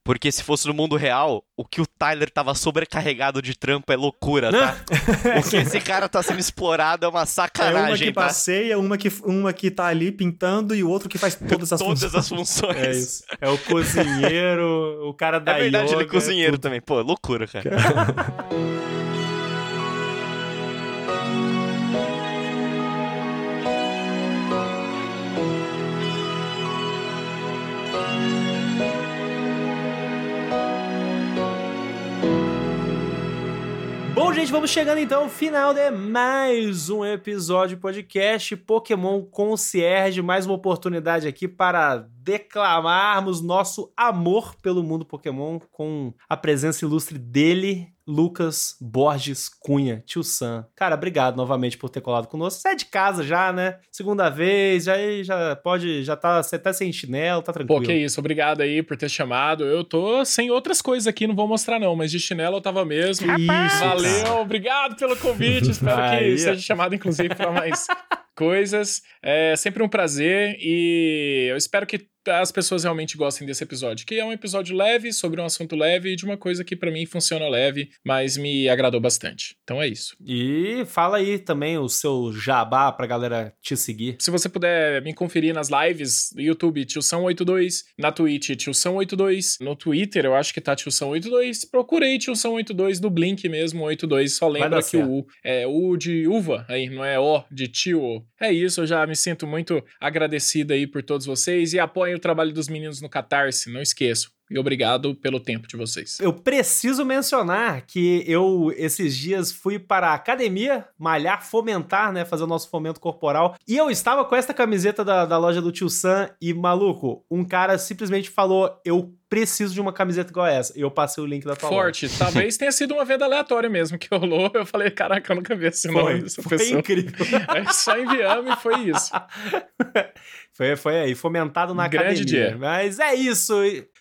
porque se fosse no mundo real, o que o Tyler tava sobrecarregado de trampo é loucura, tá? o que esse cara tá sendo explorado é uma É uma sacanagem, que tá? passeia, uma que, uma que tá ali pintando e o outro que faz todas as Todas funções. as funções. É isso. É o cozinheiro, o cara da É verdade, ele é yoga, cozinheiro tudo. também. Pô, loucura, cara. gente, vamos chegando então ao final de mais um episódio podcast Pokémon Concierge. Mais uma oportunidade aqui para declamarmos nosso amor pelo mundo Pokémon com a presença ilustre dele, Lucas Borges Cunha, tio Sam. Cara, obrigado novamente por ter colado conosco. Você é de casa já, né? Segunda vez, já, já pode, já tá, você tá sem chinelo, tá tranquilo. Pô, que isso, obrigado aí por ter chamado. Eu tô sem outras coisas aqui, não vou mostrar não, mas de chinelo eu tava mesmo. Que isso, Valeu, cara. obrigado pelo convite. Espero Aí, que seja chamado, inclusive, para mais coisas. É sempre um prazer e eu espero que as pessoas realmente gostem desse episódio, que é um episódio leve, sobre um assunto leve e de uma coisa que pra mim funciona leve, mas me agradou bastante. Então é isso. E fala aí também o seu jabá pra galera te seguir. Se você puder me conferir nas lives do YouTube, Tilsão82, na Twitch, Tilsão82, no Twitter, eu acho que tá Tilsão82, procurei Tilsão82 do Blink mesmo, 82, só lembra que o U é U de uva, aí, não é O de tio. É isso, eu já me sinto muito agradecido aí por todos vocês e apoiem o trabalho dos meninos no Catarse, não esqueçam. E obrigado pelo tempo de vocês. Eu preciso mencionar que eu, esses dias, fui para a academia malhar, fomentar, né? Fazer o nosso fomento corporal. E eu estava com esta camiseta da, da loja do Tio Sam e, maluco, um cara simplesmente falou: Eu preciso de uma camiseta igual essa. E eu passei o link da tua loja. Forte, talvez tenha sido uma venda aleatória mesmo que rolou. Eu falei, caraca, eu nunca vi esse nome Foi, dessa foi pessoa. incrível. Aí só enviamos e foi isso. Foi, foi aí, fomentado na Grande academia. dia. Mas é isso.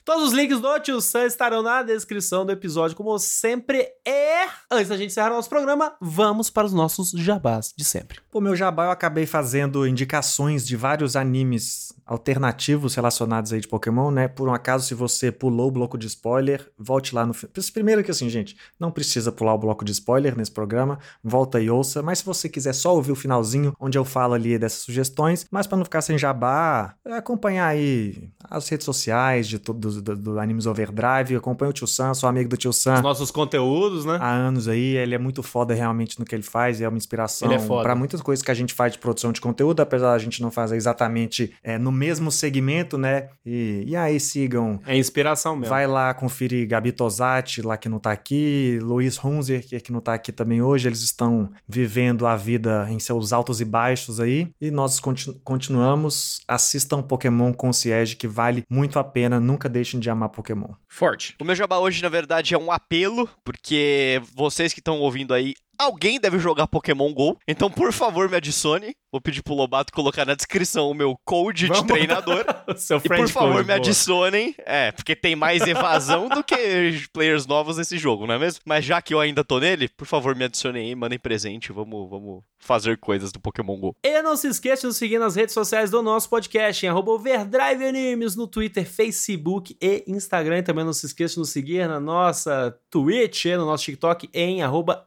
Todos os links do Tio Sam estarão na descrição do episódio, como sempre. E antes da gente encerrar nosso programa, vamos para os nossos jabás de sempre. Pô, meu jabá eu acabei fazendo indicações de vários animes alternativos relacionados aí de Pokémon, né? Por um acaso, se você pulou o bloco de spoiler, volte lá no... Primeiro que assim, gente, não precisa pular o bloco de spoiler nesse programa, volta e ouça, mas se você quiser só ouvir o finalzinho, onde eu falo ali dessas sugestões, mas para não ficar sem jabá, acompanhar aí as redes sociais de tudo do, do, do Animes Overdrive, acompanha o Tio Sam, sou amigo do Tio Sam Os nossos conteúdos, né? há anos aí. Ele é muito foda realmente no que ele faz, é uma inspiração é para muitas coisas que a gente faz de produção de conteúdo, apesar da gente não fazer exatamente é, no mesmo segmento, né? E, e aí sigam. É inspiração mesmo. Vai lá conferir Gabi Tosati, lá que não tá aqui, Luiz Hunzer, que, que não tá aqui também hoje. Eles estão vivendo a vida em seus altos e baixos aí. E nós continu- continuamos. Assistam Pokémon Concierge, que vale muito a pena. Nunca deixem de amar Pokémon. Forte. O meu jabá hoje, na verdade, é um apelo, porque vocês que estão ouvindo aí, alguém deve jogar Pokémon GO. Então, por favor, me adicione. Vou pedir pro Lobato colocar na descrição o meu code Vamos de treinador. Seu E por favor, code, me boa. adicionem. É, porque tem mais evasão do que players novos nesse jogo, não é mesmo? Mas já que eu ainda tô nele, por favor, me adicionem aí, mandem presente. Vamos, vamos fazer coisas do Pokémon GO. E não se esqueça de nos seguir nas redes sociais do nosso podcast, em Overdrive Animes, no Twitter, Facebook e Instagram. E também não se esqueça de nos seguir na nossa Twitch no nosso TikTok em arroba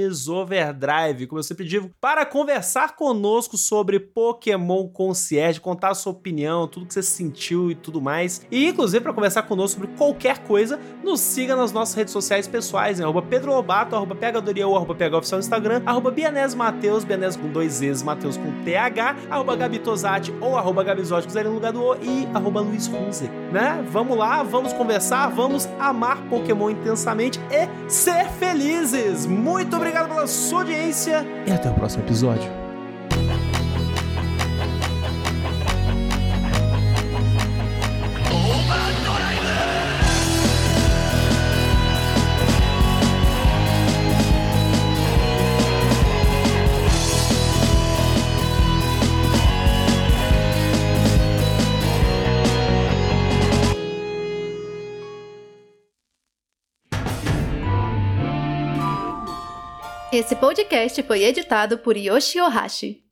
Animes Overdrive. Como eu sempre digo, para conversar conosco sobre Pokémon Concierge, contar a sua opinião, tudo que você sentiu e tudo mais. E inclusive para conversar conosco sobre qualquer coisa, nos siga nas nossas redes sociais pessoais, em arroba Pedro Lobato, arroba PHDoriel, arroba PH Oficial no Instagram, arroba Bianese Mateus, Bianese com dois Z's, Mateus com TH, arroba Gabi Tosati ou arroba Gabizotti, zero no lugar do O, e arroba Luiz Hunze, né? Vamos lá, vamos conversar, vamos amar Pokémon intensamente e ser felizes! Muito obrigado pela sua audiência e até o próximo episódio. Esse podcast foi editado por Yoshi Ohashi.